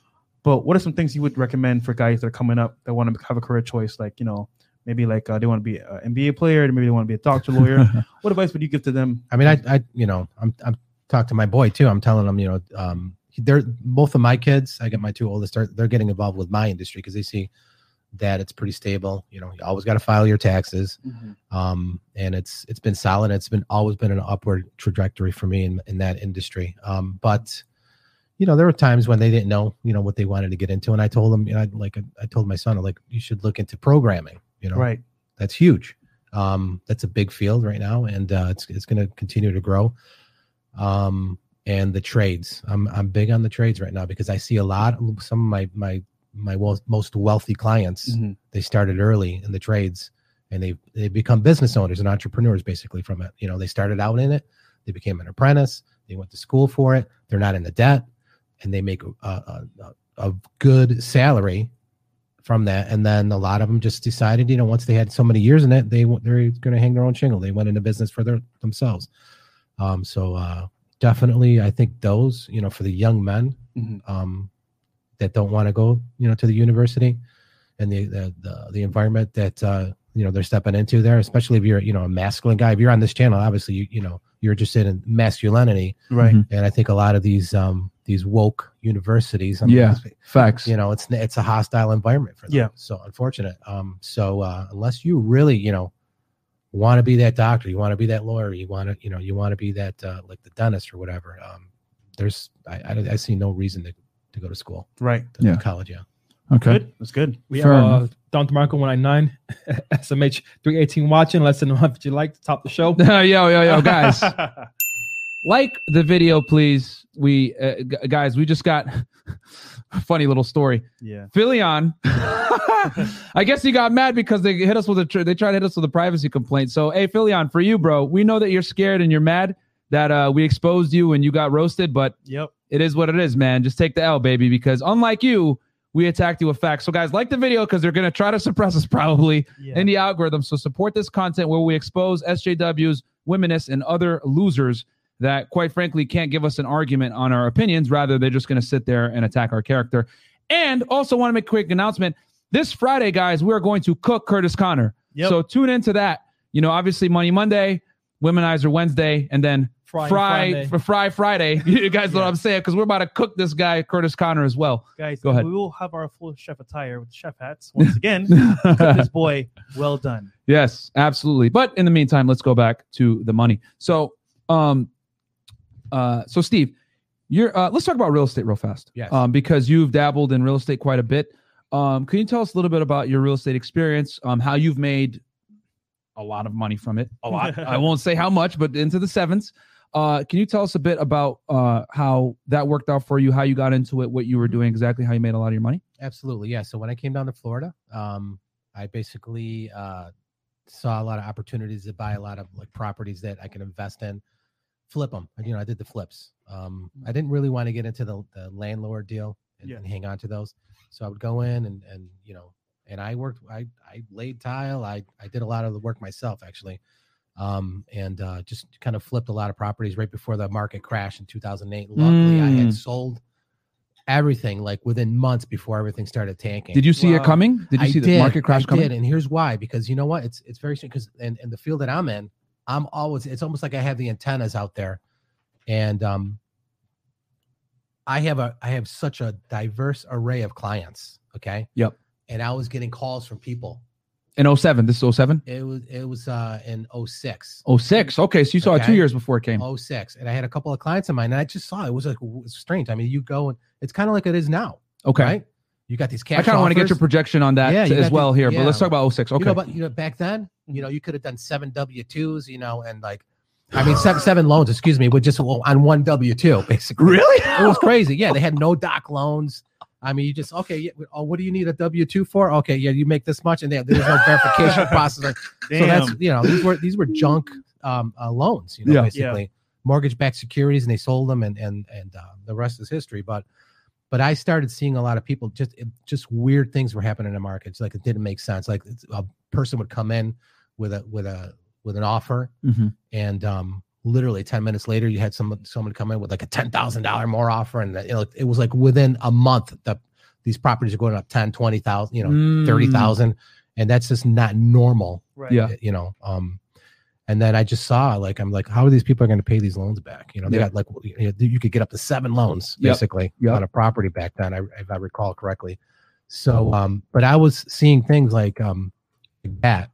But what are some things you would recommend for guys that are coming up that want to have a career choice? Like you know, maybe like uh, they want to be an NBA player, maybe they want to be a doctor, lawyer. what advice would you give to them? I mean, I, I, you know, I'm, I'm talking to my boy too. I'm telling him, you know, um, they're both of my kids. I get my two oldest. They're, they're getting involved with my industry because they see that it's pretty stable. You know, you always got to file your taxes, um, and it's it's been solid. It's been always been an upward trajectory for me in in that industry. Um, but you know, there were times when they didn't know, you know, what they wanted to get into, and I told them, you know, I, like I told my son, like you should look into programming. You know, Right. that's huge. Um, that's a big field right now, and uh, it's it's going to continue to grow. Um, and the trades, I'm I'm big on the trades right now because I see a lot. Some of my my my most wealthy clients Mhm. they started early in the trades, and they they become business owners and entrepreneurs basically from it. You know, they started out in it, they became an apprentice, they went to school for it, they're not in the debt, and they make a, a, a, good salary from that. And then a lot of them just decided, you know, once they had so many years in it, they they're going to hang their own shingle. They went into business for their themselves. Um, so uh, definitely, I think those, you know, for the young men Mhm. um, that don't want to go, you know, to the university and the the the, the environment that uh, you know they're stepping into there, especially if you're, you know, a masculine guy. If you're on this channel, obviously, you you know, you're interested in masculinity, Right. Mhm. and I think a lot of these um these woke universities, I Yeah. Facts. you know it's it's a hostile environment for them Yeah. so unfortunate um so uh unless you really you know want to be that doctor you want to be that lawyer you want to you know you want to be that uh like the dentist or whatever um there's i i, I see no reason to, to go to school Right. to Yeah. college yeah Okay. Good. That's good. We Fair have uh, enough. Don DeMarco 199, SMH 318 watching. Let us know if you like to top the show. yo, yo, yo, guys. like the video, please. We uh, g- guys, we just got a funny little story. yeah. Philion, I guess he got mad because they hit us with a tr- they tried to hit us with a privacy complaint. So, hey, Philion, for you, bro, we know that you're scared and you're mad that uh, we exposed you and you got roasted, but Yep. it is what it is, man. Just take the L, baby, because unlike you, we attacked you with facts. So, guys, like the video because they're gonna try to suppress us probably Yeah. in the algorithm. So support this content where we expose SJWs, womenists, and other losers that, quite frankly, can't give us an argument on our opinions. Rather, they're just going to sit there and attack our character. And also want to make a quick announcement. This Friday, guys, we're going to cook Curtis Connor. Yep. So tune into that. You know, obviously Money Monday, Womenizer Wednesday, and then Fry Fry Friday. for Fry Friday. You guys know what I'm saying? Because we're about to cook this guy, Curtis Connor, as well. Guys, Go ahead. we will have our full chef attire with chef hats once again. This boy, well done. Yes, absolutely. But in the meantime, let's go back to the money. So, um, uh, so Steve, you're uh, let's talk about real estate real fast. Yes. Um, because you've dabbled in real estate quite a bit. Um, can you tell us a little bit about your real estate experience? Um, how you've made a lot of money from it. A lot. I won't say how much, but into the sevens. Uh, can you tell us a bit about uh how that worked out for you, how you got into it, what you were doing, exactly how you made a lot of your money? Absolutely, yeah. So when I came down to Florida, um, I basically uh, saw a lot of opportunities to buy a lot of like properties that I can invest in, flip them. You know, I did the flips. Um, I didn't really want to get into the, the landlord deal and, Yeah. and hang on to those, so I would go in and and you know, and I worked. I I laid tile. I I did a lot of the work myself actually. Um, and uh, just kind of flipped a lot of properties right before the market crash in 2008. Luckily, I Mm. had sold everything like within months before everything started tanking. Did you see it coming? Did you I see the market crash I coming? Did, and here's why: because you know what? It's it's very because in, in the field that I'm in, I'm always it's almost like I have the antennas out there, and um, I have a I have such a diverse array of clients. Okay. Yep. And I was getting calls from people. In 07. This is 07? It was it was uh in 06. 06. Okay, so you saw it two years before it came. 06 and i had a couple of clients of mine and i just saw it, it was like it was strange i mean you go and it's kind of like it is now okay. right you got these cash I kind of want to get your projection on that Yeah, t- you as well the- here, but let's talk about 06. Okay. You know, but you know, back then, you know, you could have done seven W twos, you know, and like I mean, seven, seven loans, excuse me, with just well, on one W two, basically. Really? It was crazy. Yeah, they had no doc loans. I mean, you just okay. Yeah, oh, what do you need a W two for? Okay, yeah, you make this much, and there- there's no verification process. Like. So that's you know these were these were junk um, uh, loans, you know, Yeah. basically mortgage backed securities, and they sold them, and and and uh, the rest is history. But but I started seeing a lot of people just it- just weird things were happening in the markets. Like it didn't make sense. Like a person would come in with a with a with an offer, Mhm. and um literally 10 minutes later you had someone someone come in with like a $10,000 more offer and you know it was like within a month that these properties are going up 10 20,000 you know Mm. 30,000 and that's just not normal right. Yeah. you know um and then I just saw like I'm like how are these people going to pay these loans back you know they Yeah. got like you, know, you could get up to seven loans basically Yep. on a property back then I, if I recall correctly so um but I was seeing things like um that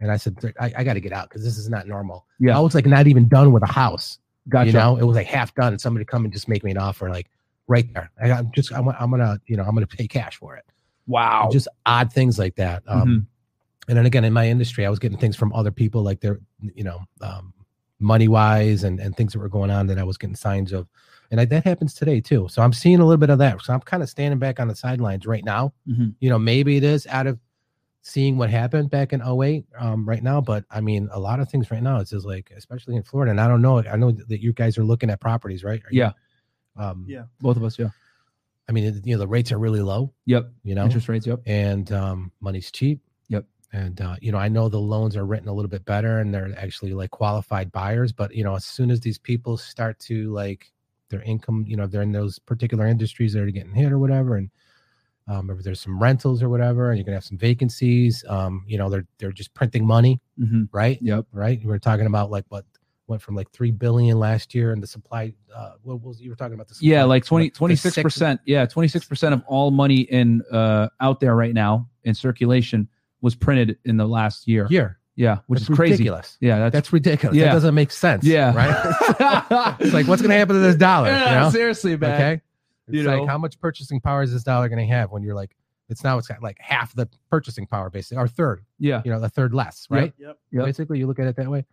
and I said I, I got to get out because this is not normal Yeah. I was like not even done with a house Gotcha. you know, it was like half done, and somebody come and just make me an offer, like right there. I, I'm just, I'm, I'm gonna, you know, I'm gonna pay cash for it. wow. Just odd things like that. Um, Mm-hmm. And then again, in my industry, I was getting things from other people, like they're, you know, um, money wise and and things that were going on that I was getting signs of, and I, that happens today too. So I'm seeing a little bit of that. So I'm kind of standing back on the sidelines right now. Mhm. You know, maybe it is out of seeing what happened back in 08 um, right now. But I mean, a lot of things right now, it's just like, especially in Florida. And I don't know, I know that you guys are looking at properties, right? Are you- Yeah. Um, Yeah. Both of us. Yeah. I mean, you know, the rates are really low, Yep. you know, Interest rates. Yep. and um, money's cheap. And, uh, you know, I know the loans are written a little bit better and they're actually like qualified buyers. But, you know, as soon as these people start to like their income, you know, they're in those particular industries that are getting hit or whatever. And, um, if there's some rentals or whatever, and you're gonna have some vacancies, um, you know, they're they're just printing money, Mm-hmm. right? Yep. right? we're talking about like what went from like three billion last year, and the supply. Uh, what was you were talking about the supply, Yeah, like 20, 26 percent Yeah, twenty six percent of all money in uh out there right now in circulation was printed in the last year. year, Yeah, which That's is crazy. ridiculous. Yeah, that's, That's ridiculous. Yeah. That doesn't make sense. yeah. right. it's like what's gonna happen to this dollar? Yeah, you know? seriously, man. Okay. It's You like know? how much purchasing power is this dollar going to have when you're like, it's now it's got like half the purchasing power, basically, or third, Yeah. you know, a third less, right? Yep. Yep. Basically, you look at it that way.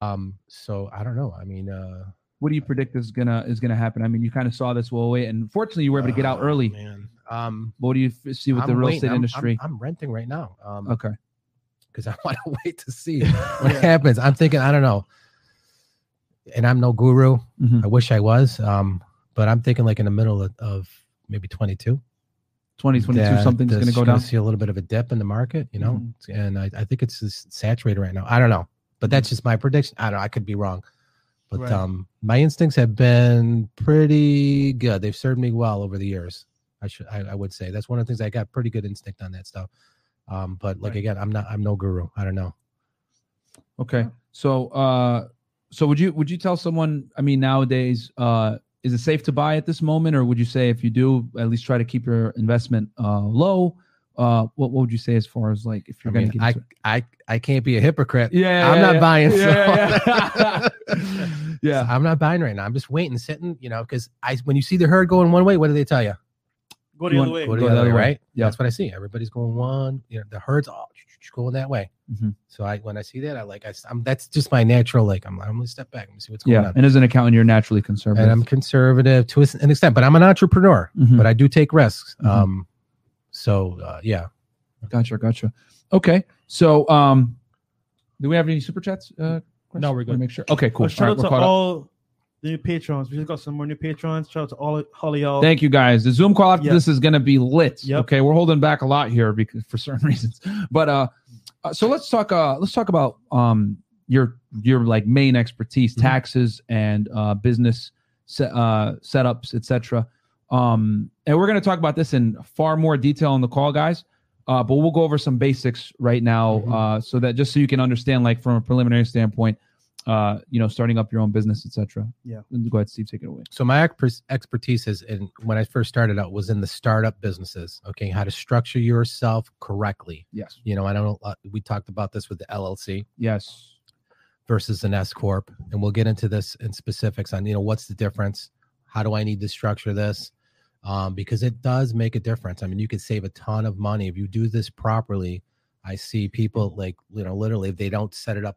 Um, so I don't know. I mean, uh, What do you predict is gonna is gonna happen? I mean, you kind of saw this well way, and fortunately, you were able to get out oh, early. man. Um, What do you see with the I'm real waiting. estate I'm- industry? I'm, I'm renting right now. Um, okay. because I want to wait to see what happens. I'm thinking, I don't know, and I'm no guru. Mhm. I wish I was, um, but I'm thinking like in the middle of, of maybe 22. 2022, that something's gonna is go down. See a little bit of a dip in the market, you know, Mhm. and I, I think it's saturated right now. I don't know, but that's just my prediction. I don't. know. I could be wrong, but Right. um, my instincts have been pretty good. They've served me well over the years. I should, I, I would say that's one of the things I got pretty good instinct on that stuff. Um, but like Right. again, I'm not, I'm no guru. I don't know. Okay. So, uh, so would you would you tell someone? I mean, nowadays, uh, is it safe to buy at this moment, or would you say if you do, at least try to keep your investment uh low? Uh, what, what would you say as far as like if you're gonna mean, get I, into? I, I can't be a hypocrite. Yeah, I'm yeah, not yeah. buying. Yeah, so- yeah. yeah. I'm not buying right now. I'm just waiting, sitting, you know, because I when you see the herd going one way, what do they tell you? Go the You other want- way. Go the Go other way, way. right? Yeah. That's what I see. Everybody's going one, you know, the herd's all going that way. Mhm. So I when I see that, I like I, am that's just my natural like I'm I'm gonna step back and see what's going Yeah. on. And as an accountant, you're naturally conservative. And I'm conservative to an extent, but I'm an entrepreneur, Mhm. but I do take risks. Mhm. Um, so uh, yeah, Gotcha, gotcha. Okay, so um, do we have any super chats? Uh, No, we're going to. Make sure. Okay, cool. Well, shout All out we're to caught up. all the new patrons. We just got some more new patrons. Shout out to all, all of y'all. Thank you guys. The Zoom call after Yep. this is going to be lit. Yep. Okay, we're holding back a lot here because for certain reasons. But uh, uh, so let's talk. Uh, let's talk about um your your like main expertise, Mm-hmm. taxes and uh business set, uh setups, etc. Um, and we're going to talk about this in far more detail on the call, guys. Uh, but we'll go over some basics right now, Mm-hmm. Mhm. uh, so that just so you can understand, like from a preliminary standpoint, uh, you know, starting up your own business, etc. Yeah. Go ahead, Steve. Take it away. so my exper- expertise is in when I first started out was in the startup businesses. Okay, how to structure yourself correctly. Yes. You know, I don't. Uh, we talked about this with the LLC. Yes. versus an S corp, and we'll get into this in specifics on you know what's the difference, how do I need to structure this, um, because it does make a difference. I mean, you could save a ton of money if you do this properly. I see people like you know literally if they don't set it up,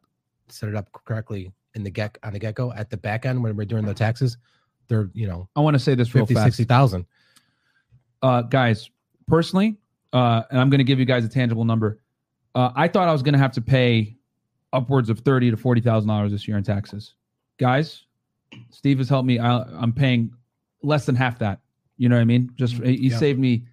set it up correctly, in the get on the get go at the back end when we're doing the taxes, they're you know I want to say this real 50, fast. 60,000. uh, guys, personally, uh, and I'm going to give you guys a tangible number. Uh, I thought I was going to have to pay upwards of thirty to forty thousand dollars this year in taxes. Guys, Steve has helped me. I, I'm paying less than half that. You know what I mean? Just he he Yeah. saved me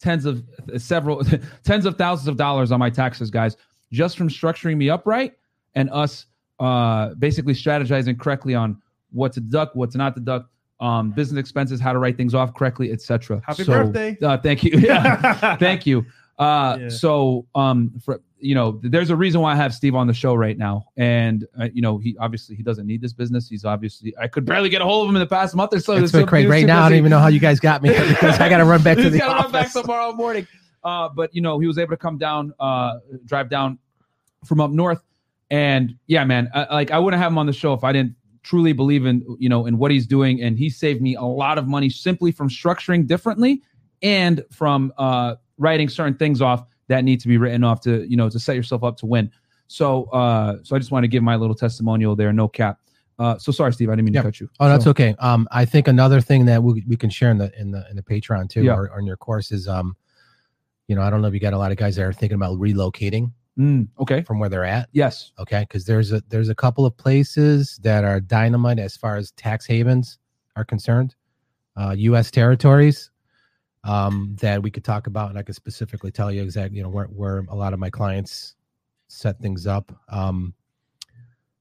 tens of several tens of thousands of dollars on my taxes, guys, just from structuring me upright and us uh, basically strategizing correctly on what to deduct, what to not deduct, um, business expenses, how to write things off correctly, etc. Happy So- birthday. uh, thank you. Yeah, thank you. Uh, Yeah. So, um, for you know, there's a reason why I have Steve on the show right now, and uh, you know, he obviously he doesn't need this business. He's obviously I could barely get a hold of him in the past month or so. It's been crazy. Right too now, I don't even know how you guys got me because I got to run back to the gotta run back office. tomorrow morning. Uh, but you know, he was able to come down, uh, drive down from up north, and yeah, man, I, like I wouldn't have him on the show if I didn't truly believe in you know in what he's doing, and he saved me a lot of money simply from structuring differently and from uh, writing certain things off that need to be written off to you know to set yourself up to win. So, uh, so I just want to give my little testimonial there. No cap. Uh, so sorry, Steve, I didn't mean Yeah. to cut you. Oh, that's So- okay. Um, I think another thing that we, we can share in the in the in the Patreon too, Yeah. or, or in your course is um, you know, I don't know if you got a lot of guys that are thinking about relocating Mm, okay. from where they're at. Yes. Okay, because there's a there's a couple of places that are dynamite as far as tax havens are concerned, uh, U.S. territories um, that we could talk about, and I could specifically tell you exactly, you know, where where a lot of my clients set things up. Um,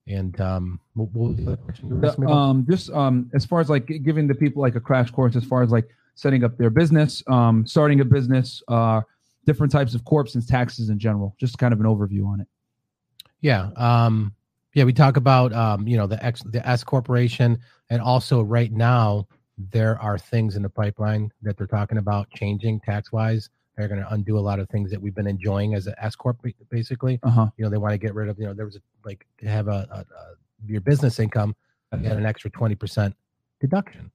and um, what, what was the question you were asking me about? um just um as far as like giving the people like a crash course as far as like setting up their business um starting a business uh different types of corps and taxes in general just kind of an overview on it Yeah. Um, yeah, we talk about um, you know, the X the S corporation and also right now there are things in the pipeline that they're talking about changing tax wise. They're gonna undo a lot of things that we've been enjoying as an S Corp basically. uh-huh You know, they want to get rid of, you know, there was a, like to have a, a, a your business income, you get an extra twenty percent deduction.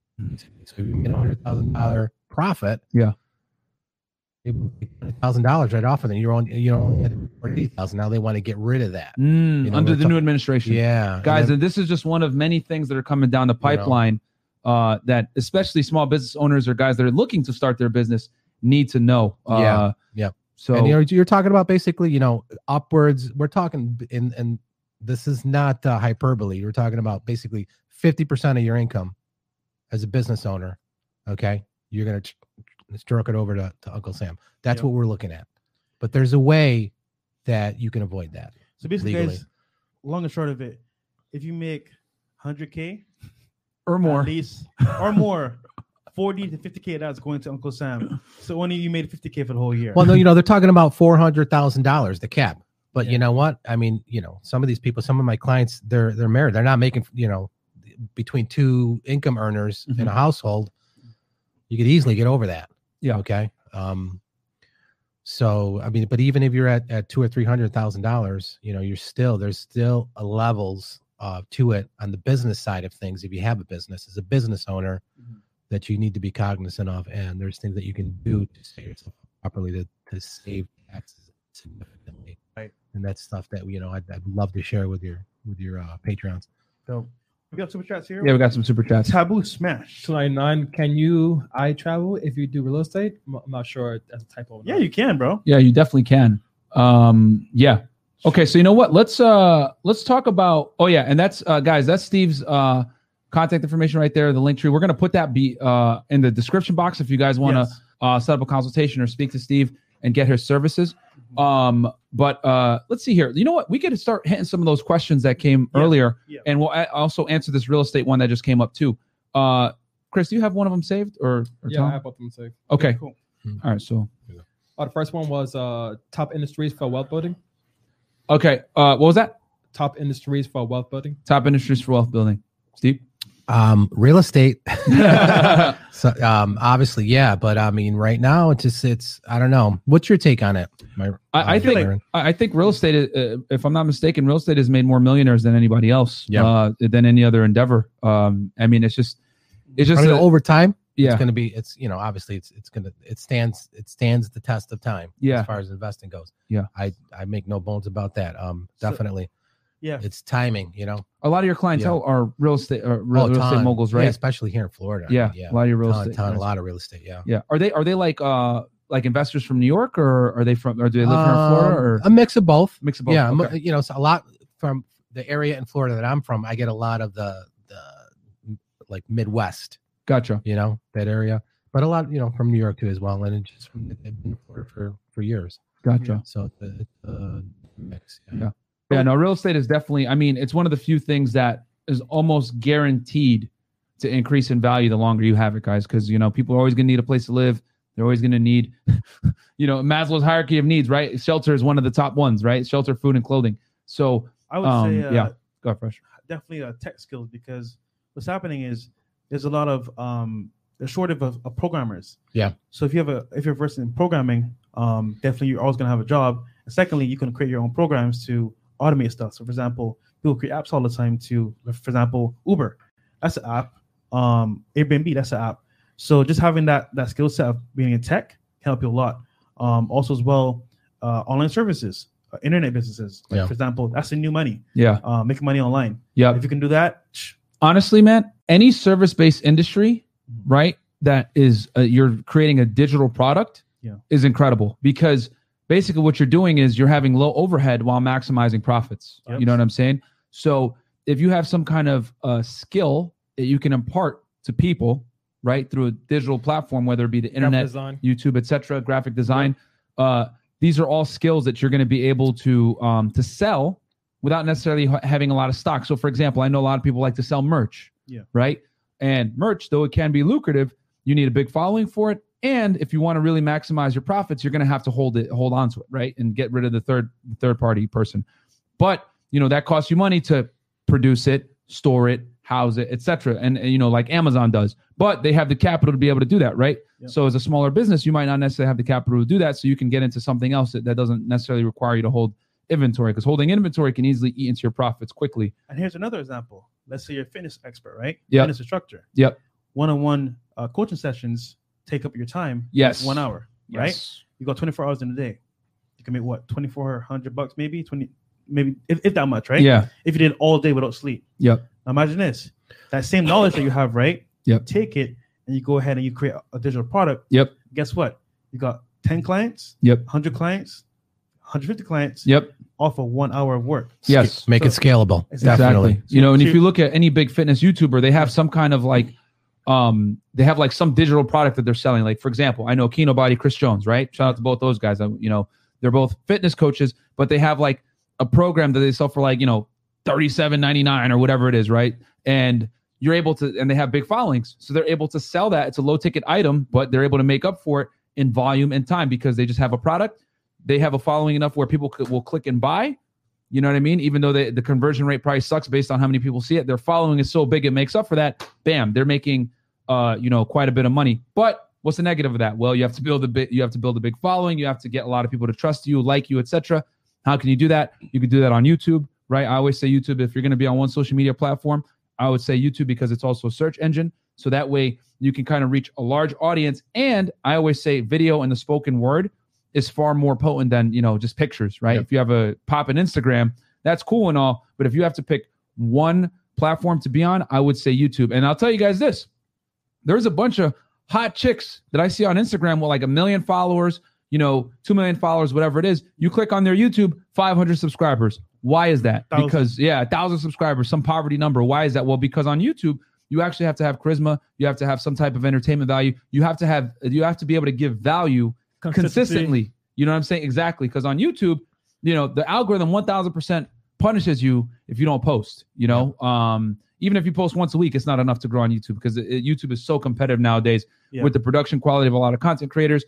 So you get a hundred thousand dollar profit. Yeah. Thousand dollars right off of it. You're on you know forty thousand. Now they want to get rid of that. Mm, You know, under the new administration Yeah, and guys then- and this is just one of many things that are coming down the You know. pipeline uh that especially small business owners or guys that are looking to start their business need to know uh Yeah, yeah. so and you're, you're talking about basically, you know, upwards. We're talking in, and this is not uh, hyperbole. We're talking about basically 50% of your income as a business owner. Okay. You're going to stroke it over to, to Uncle Sam. That's Yep. what we're looking at. But there's a way that you can avoid that. So basically, Legally. guys, long and short of it, if you make 100k or more at least or more, 40 to 50k that's going to Uncle Sam. So only you made 50k for the whole year. Well, no, you know, they're talking about $400,000, the cap. But Yeah. you know what? I mean, you know, some of these people, some of my clients, they're they're married. They're not making, you know, between two income earners in mm-hmm. a household, you could easily get over that. Yeah. Okay. Um so I mean, but even if you're at, at two or three hundred thousand dollars, you know, you're still there's still a levels uh to it on the business side of things. If you have a business as a business owner Mhm. that you need to be cognizant of, and there's things that you can do to set yourself properly to, to save taxes significantly. Right. And that's stuff that you know I'd, I'd love to share with your with your uh, patrons. so we got super chats here. yeah we got some super chats Taboo smash. 299. Can you I travel if you do real estate? I'm I'm not sure that's a typo. or Yeah, you can, bro. Yeah, you definitely can. Um, yeah. Okay, so you know what? Let's uh let's talk about oh yeah, and that's uh guys, that's Steve's uh contact information right there, the link tree. We're gonna put that be uh in the description box if you guys want to Yes. uh set up a consultation or speak to Steve and get his services. Um, but uh let's see here. You know what? We could start hitting some of those questions that came Yeah, earlier, yeah. and we'll a- also answer this real estate one that just came up too. Uh Chris, do you have one of them saved or, or Yeah, Tom? I have both of them saved. okay. Cool. All right, so Oh, the first one was uh top industries for wealth building. okay. Uh what was that? Top industries for wealth building. Top industries for wealth building. Steve? Um, real estate. so um, obviously, yeah, but I mean, right now it's just it's I don't know. What's your take on it? My, I, I uh, think Myron? I I think real estate, uh, if I'm not mistaken, real estate has made more millionaires than anybody else, Yeah. uh, than any other endeavor. Um, I mean, it's just, it's I just, mean, a- over time, yeah, it's going to be it's you know obviously it's it's going to it stands it stands the test of time Yeah. as far as investing goes Yeah. i i make no bones about that um So- definitely Yeah. It's timing, you know. A lot of your clientele are real estate, uh, real, Oh, real estate ton. moguls, Yeah, right? especially here in Florida. Yeah, yeah. a lot of your real ton, estate. ton, a lot of real estate. Yeah. Yeah. Are they are they like uh like investors from New York or are they from or do they live here in Florida Um, or a mix of both. mix of both? Yeah, Okay. you know, so a lot from the area in Florida that I'm from. I get a lot of the the like Midwest, Gotcha. you know, that area, but a lot, you know, from New York too as well, and just from they've been in Florida for for years. Gotcha. So it's a, it's mix. Yeah. Yeah, no, real estate is definitely, I mean, it's one of the few things that is almost guaranteed to increase in value the longer you have it, guys. Because, you know, people are always going to need a place to live. They're always going to need, you know, Maslow's hierarchy of needs, right? Shelter is one of the top ones, right? Shelter, food, and clothing. So, I would Um, say uh, yeah. go fresh. definitely uh, tech skills because what's happening is there's a lot of um a shortage of, of programmers. Yeah. So if you have a if you're versed in programming, um, definitely you're always gonna have a job. And secondly, you can create your own programs to automate stuff. So for example, people create apps all the time to, for example, Uber, that's an app. Um, Airbnb, that's an app. So just having that that skill set of being in tech can help you a lot. Um, also as well, uh, online services, uh, internet businesses. Like Yeah. for example, that's the new money. Yeah. Uh, making money online. Yeah. If you can do that, honestly, man, any service based industry, right, that is uh, you're creating a digital product Yeah. is incredible because basically what you're doing is you're having low overhead while maximizing profits. Yep. You know what I'm saying? So if you have some kind of uh, skill that you can impart to people, right, through a digital platform, whether it be the internet. YouTube, etc., graphic design. Uh, these are all skills that you're going to be able to um, to sell without necessarily ha- having a lot of stock. So, for example, I know a lot of people like to sell merch. Yeah. Right. And merch, though it can be lucrative, you need a big following for it. And if you want to really maximize your profits, you're going to have to hold it, hold on to it, right, and get rid of the third third party person. But you know that costs you money to produce it, store it, house it, etc. And, and, you know, like Amazon does. But they have the capital to be able to do that, right? Yep. So as a smaller business, you might not necessarily have the capital to do that. So you can get into something else that, that doesn't necessarily require you to hold inventory because holding inventory can easily eat into your profits quickly. And here's another example. Let's say you're a fitness expert, right? Yep. Fitness instructor. Yep. One-on-one uh, coaching sessions take up your time. Yes. One hour, right? You got 24 hours in a day. You can make what 2,400 bucks, maybe 20, maybe if, if that much, right? Yeah. If you did all day without sleep. Yep. Now imagine this: that same knowledge that you have, right? Yep. Take it and you go ahead and you create a digital product. Yep. Guess what? You got 10 clients. Yep. 100 clients. 150 clients. Yep. Off of one hour of work. Yes. Make it scalable. Exactly. Definitely. Exactly. You know, and if you look at any big fitness YouTuber, they have some kind of like, um, they have like some digital product that they're selling. Like for example, I know Kino Body, Chris Jones, right? Shout out to both those guys. I, you know, they're both fitness coaches, but they have like a program that they sell for like you know thirty seven ninety nine or whatever it is, right? And you're able to, and they have big followings, so they're able to sell that. It's a low ticket item, but they're able to make up for it in volume and time because they just have a product. They have a following enough where people will click and buy. You know what I mean? Even though they, the conversion rate probably sucks based on how many people see it, their following is so big it makes up for that. Bam, they're making uh, you know, quite a bit of money. But what's the negative of that? Well, you have to build a bit, you have to build a big following, you have to get a lot of people to trust you, like you, etc. How can you do that? You can do that on YouTube, right? I always say YouTube if you're going to be on one social media platform, I would say YouTube because it's also a search engine. So that way you can kind of reach a large audience. And I always say video and the spoken word is far more potent than, you know, just pictures, right? Yep. If you have a pop in Instagram, that's cool and all. But if you have to pick one platform to be on, I would say YouTube. And I'll tell you guys this there's a bunch of hot chicks that I see on Instagram with like a million followers, you know, 2 million followers, whatever it is. You click on their YouTube, 500 subscribers. Why is that? Thousand. Because, yeah, a thousand subscribers, some poverty number. Why is that? Well, because on YouTube, you actually have to have charisma. You have to have some type of entertainment value. You have to have, you have to be able to give value consistently. You know what I'm saying? Exactly. Because on YouTube, you know, the algorithm 1000% punishes you if you don't post, you know? Um, even if you post once a week, it's not enough to grow on YouTube because it, it- YouTube is so competitive nowadays Yeah. with the production quality of a lot of content creators.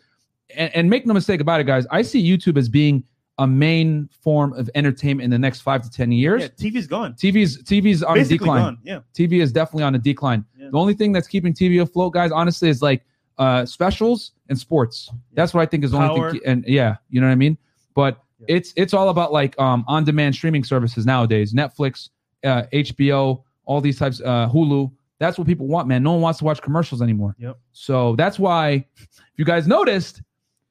And, and make no mistake about it, guys. I see YouTube as being a main form of entertainment in the next five to 10 years. Yeah, TV's gone. TV's TV's on a Basically decline. gone. Yeah. TV is definitely on a decline. Yeah. The only thing that's keeping TV afloat, guys, honestly, is like uh specials and sports. That's what I think is the only thing. And yeah, you know what I mean. But it's it's all about like um on-demand streaming services nowadays. Netflix, uh, HBO, all these types, uh, Hulu. That's what people want, man. No one wants to watch commercials anymore. Yep. So that's why, if you guys noticed,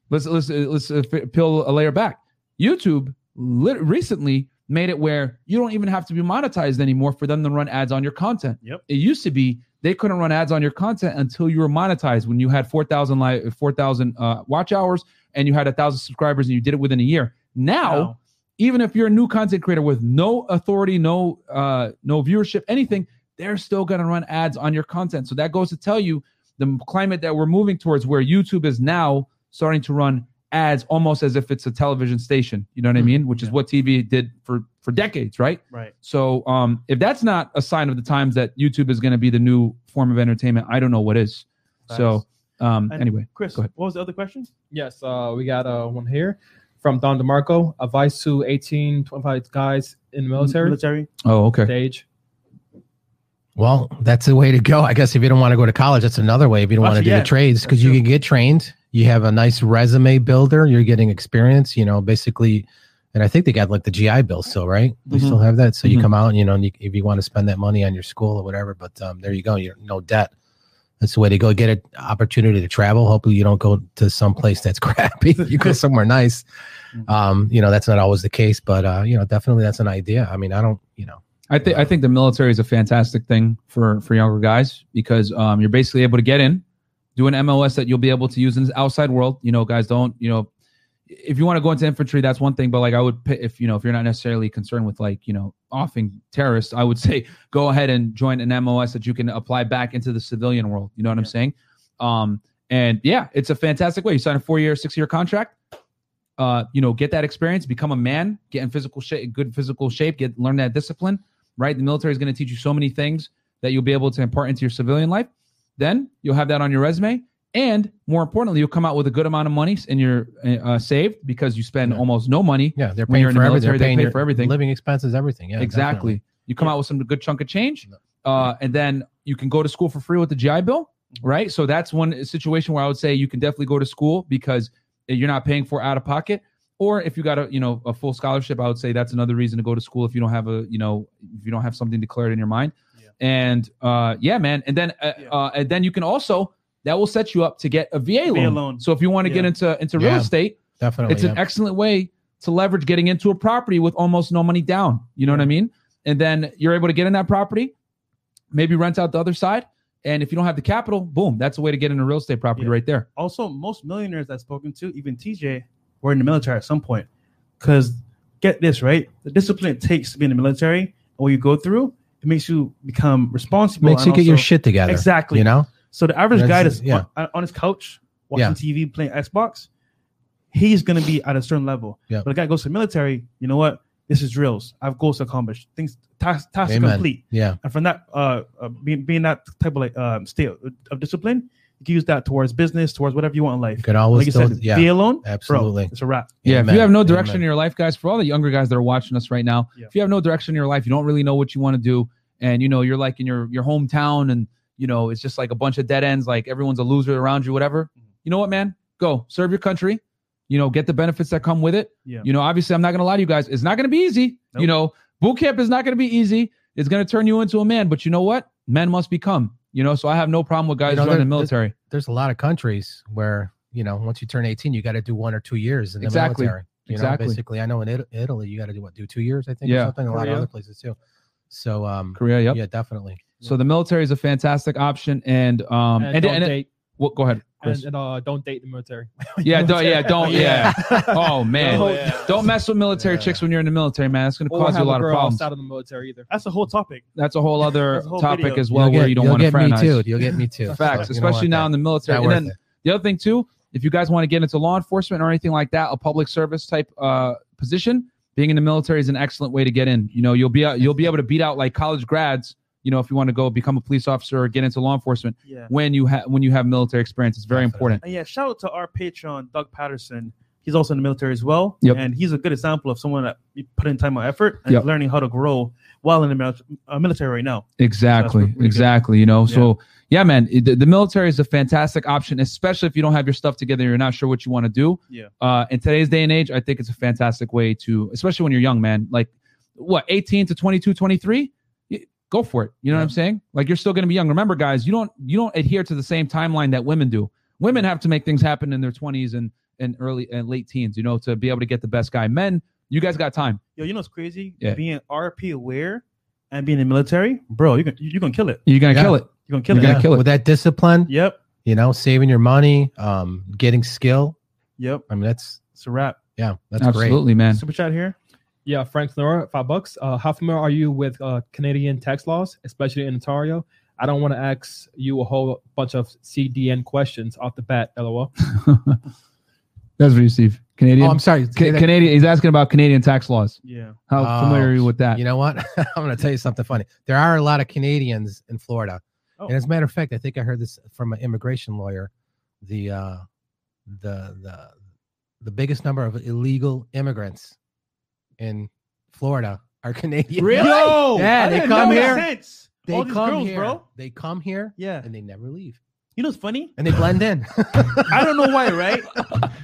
let's let's let's uh, peel a layer back. YouTube lit- recently made it where you don't even have to be monetized anymore for them to run ads on your content. Yep. It used to be they couldn't run ads on your content until you were monetized when you had 4,000 live 4,000 uh, watch hours and you had a thousand subscribers and you did it within a year. Now, Now, even if you're a new content creator with no authority, no uh, no viewership, anything, they're still going to run ads on your content. So that goes to tell you the climate that we're moving towards, where YouTube is now starting to run ads almost as if it's a television station. You know what I Mhm. mean? Which is what TV did for for decades, right? right. So um, if that's not a sign of the times that YouTube is going to be the new form of entertainment, I don't know what is. So um, And anyway, Chris, Go ahead. what was the other question? Yes, uh, we got uh, one here from Don DeMarco. Advice to 18, 25 guys in the military Military. oh okay, stage. Well, that's the way to go. I guess if you don't want to go to college, that's another way. If you don't want to do yeah, the trades, because you can get trained. You have a nice resume builder. You're getting experience. You know, basically, and I think they got like the GI Bill still, right? They Mhm. still have that. So you Mhm. come out, and, you know, and you, if you want to spend that money on your school or whatever. But um, there you go. You're no debt. That's the way to go. Get an opportunity to travel. Hopefully, you don't go to some place that's crappy. you go somewhere nice. Um, you know, that's not always the case, but uh, you know, definitely that's an idea. I mean, I don't, you know, I think I think the military is a fantastic thing for for younger guys because um, you're basically able to get in, do an MOS that you'll be able to use in the outside world. You know, guys don't you know if you want to go into infantry, that's one thing. But like I would, if you know, if you're not necessarily concerned with like you know offing terrorists, I would say go ahead and join an MOS that you can apply back into the civilian world. You know what I'm saying? Um, and yeah, it's a fantastic way. You sign a four year, six year contract. Uh, you know, get that experience, become a man, get in physical shape, good physical shape, get learn that discipline. Right, the military is going to teach you so many things that you'll be able to impart into your civilian life. Then you'll have that on your resume, and more importantly, you'll come out with a good amount of money and you're uh, saved because you spend Yeah. almost no money. yeah, they're paying for the everything. They're they pay for everything. living expenses, everything. Yeah, exactly. definitely. You come out with some good chunk of change, uh, and then you can go to school for free with the GI Bill, right? So that's one situation where I would say you can definitely go to school because you're not paying for out of pocket. Or if you got a you know a full scholarship, I would say that's another reason to go to school if you don't have a you know if you don't have something declared in your mind. Yeah. And uh, yeah, man, and then uh, Yeah. uh, and then you can also that will set you up to get a VA, loan. loan. So if you want to get into into real Yeah. estate, Definitely. it's yeah. an excellent way to leverage getting into a property with almost no money down. You know what I mean? And then you're able to get in that property, maybe rent out the other side. And if you don't have the capital, boom, that's a way to get into real estate property Yeah. right there. also most millionaires I've spoken to, even TJ, were in the military at some point. Because get this right, the discipline it takes to be in the military and what you go through, it makes you become responsible. makes and you get your shit together. exactly. You know, So the average guy That's- that's yeah. on, on his couch watching Yeah. TV, playing Xbox, he's gonna be at a certain level. Yeah. But a guy goes to the military, you know what? This is drills. I have goals to accomplish. Things tasks tasks complete. yeah, And from that, uh, uh being being that type of like um state of, of discipline, you can use that towards business, towards whatever you want in life. you could always Like you still, said, yeah, be alone, absolutely. bro. It's a wrap. Yeah, if you have no direction Amen. in your life, guys, for all the younger guys that are watching us right now, Yeah. if you have no direction in your life, you don't really know what you want to do, and you know you're like in your your hometown, and you know it's just like a bunch of dead ends, like everyone's a loser around you, whatever. You know what, man? Go serve your country. You know, get the benefits that come with it. Yeah. You know, obviously, I'm not going to lie to you guys. It's not going to be easy. Nope. You know, boot camp is not going to be easy. It's going to turn you into a man. But you know what? Men must become. You know, so I have no problem with guys You know, joining the military. There's a lot of countries where you know once you turn 18, you got to do one or two years in the Exactly. military. You Exactly. know, basically, I know in It- Italy you got to do what, do two years, I think, Yeah. or something. A lot Korea. of other places too. So, um, Korea, yep. yeah, definitely. So the military is a fantastic option. And um, and, and, don't and, date well, go ahead, and, Chris. and, uh, don't date the military. yeah, don't, yeah, don't, yeah. Oh man, Oh, yeah. don't mess with military Yeah. chicks when you're in the military, man. It's going to Or cause you a lot of girl problems. Out of the military either. That's a whole topic. That's a whole other a whole topic video. as well, You'll where get- you don't you'll want to get me too. You'll get me too. Facts, So, especially now that. in the military. Not And then it. the other thing too, if you guys want to get into law enforcement or anything like that, a public service type uh, position, being in the military is an excellent way to get in. You know, you'll be you'll be able to beat out like college grads. You know, if you want to go become a police officer or get into law enforcement, Yeah. when you have when you have military experience, it's very important. And yeah, shout out to our patron, Doug Patterson. He's also in the military as well. Yep. And he's a good example of someone that put in time and effort and Yep. learning how to grow while in the mil- uh, military right now. Exactly, pretty good. exactly. You know, Yeah. so yeah, man, the, the military is a fantastic option, especially if you don't have your stuff together. You're not sure what you want to do. Yeah. Uh, in today's day and age, I think it's a fantastic way to, especially when you're young, man. Like, what, 18 to 22, 23? Y- Go for it. You know what I'm saying? Like, you're still going to be young. Remember, guys, you don't you don't adhere to the same timeline that women do. Women have to make things happen in their 20s and and early and late teens. You know, to be able to get the best guy. Men You guys got time. Yo, you know what's crazy? Yeah. Being RP aware and being in the military, bro, you're gonna you're gonna kill it. You're gonna Yeah. kill it. You're gonna kill You're it. gonna kill it. with that discipline, Yep. you know, saving your money, um, getting skill. Yep. I mean, that's It's a wrap. yeah, that's great. Absolutely, man. Super chat here. Yeah, Frank Nora, five bucks. Uh, how familiar are you with uh, Canadian tax laws, especially in Ontario? I don't want to ask you a whole bunch of CDN questions off the bat. LOL. That's for you, Steve. Canadian. Oh, I'm sorry. Ca- Canadian. He's asking about Canadian tax laws. Yeah. How Oh, familiar are you with that? You know what? I'm going to tell you something funny. There are a lot of Canadians in Florida, Oh. and as a matter of fact, I think I heard this from an immigration lawyer. The uh, the the the biggest number of illegal immigrants in Florida are Canadian. Really? Yo, Yeah, I they come here. sense. They All these come girls, here, bro. They come here, Yeah. and they never leave, You know what's funny? and they blend in. I don't know why, right?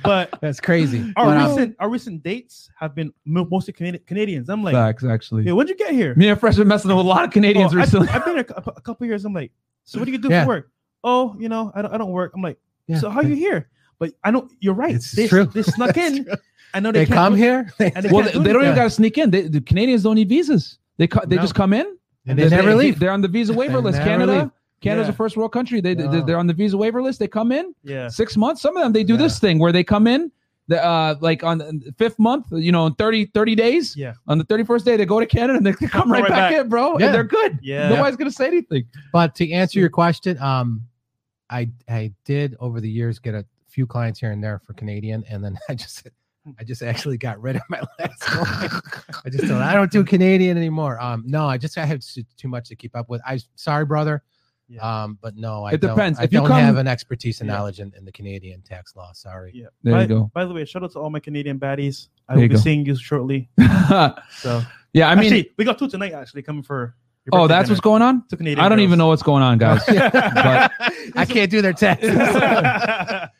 But That's crazy. our But, recent our recent dates have been mostly Canadi- Canadians. I'm like, Facts, actually. yeah, when'd you get here? Me and Fresh been messing with a lot of Canadians Oh, I- recently. I've been here a, a couple years. I'm like, so what do you do Yeah. for work? Oh, you know, I don't, I don't work. I'm like, Yeah. so how are you here? But I know you're right. It's they, true. They snuck in. true. I know they, they come do- here, they, well, they, do they don't even got to sneak in. They, the Canadians don't need visas. They co- they No. just come in and they never leave. They're on the visa waiver list. Canada, leave. Canada's Yeah. a first world country. They, they No. they're on the visa waiver list. They come in Yeah. six months. Some of them they do Yeah. this thing where they come in. The, uh, like on the fifth month, you know, in 30, 30 days. Yeah. On the 31st day, they go to Canada and they come right, right back, back. in, bro. Yeah. And they're good. Yeah. Nobody's going to say anything. But to answer your question, um, I I did over the years get a few clients here and there for Canadian, and then I just I just actually got rid of my last client. I just don't I don't do Canadian anymore. Um, no, I just I have too, too much to keep up with. I sorry, brother. Yeah. Um, but no, I It don't, depends. I If you don't come- have an expertise and Yeah. knowledge in, in the Canadian tax law. Sorry. Yeah. There by, you go. By the way, shout out to all my Canadian baddies. I There will be go. seeing you shortly. So yeah, I mean, actually, we got two tonight. Actually, coming for. oh, that's dinner. what's going on. To Canadian I don't even know what's going on, guys. but I can't do their taxes.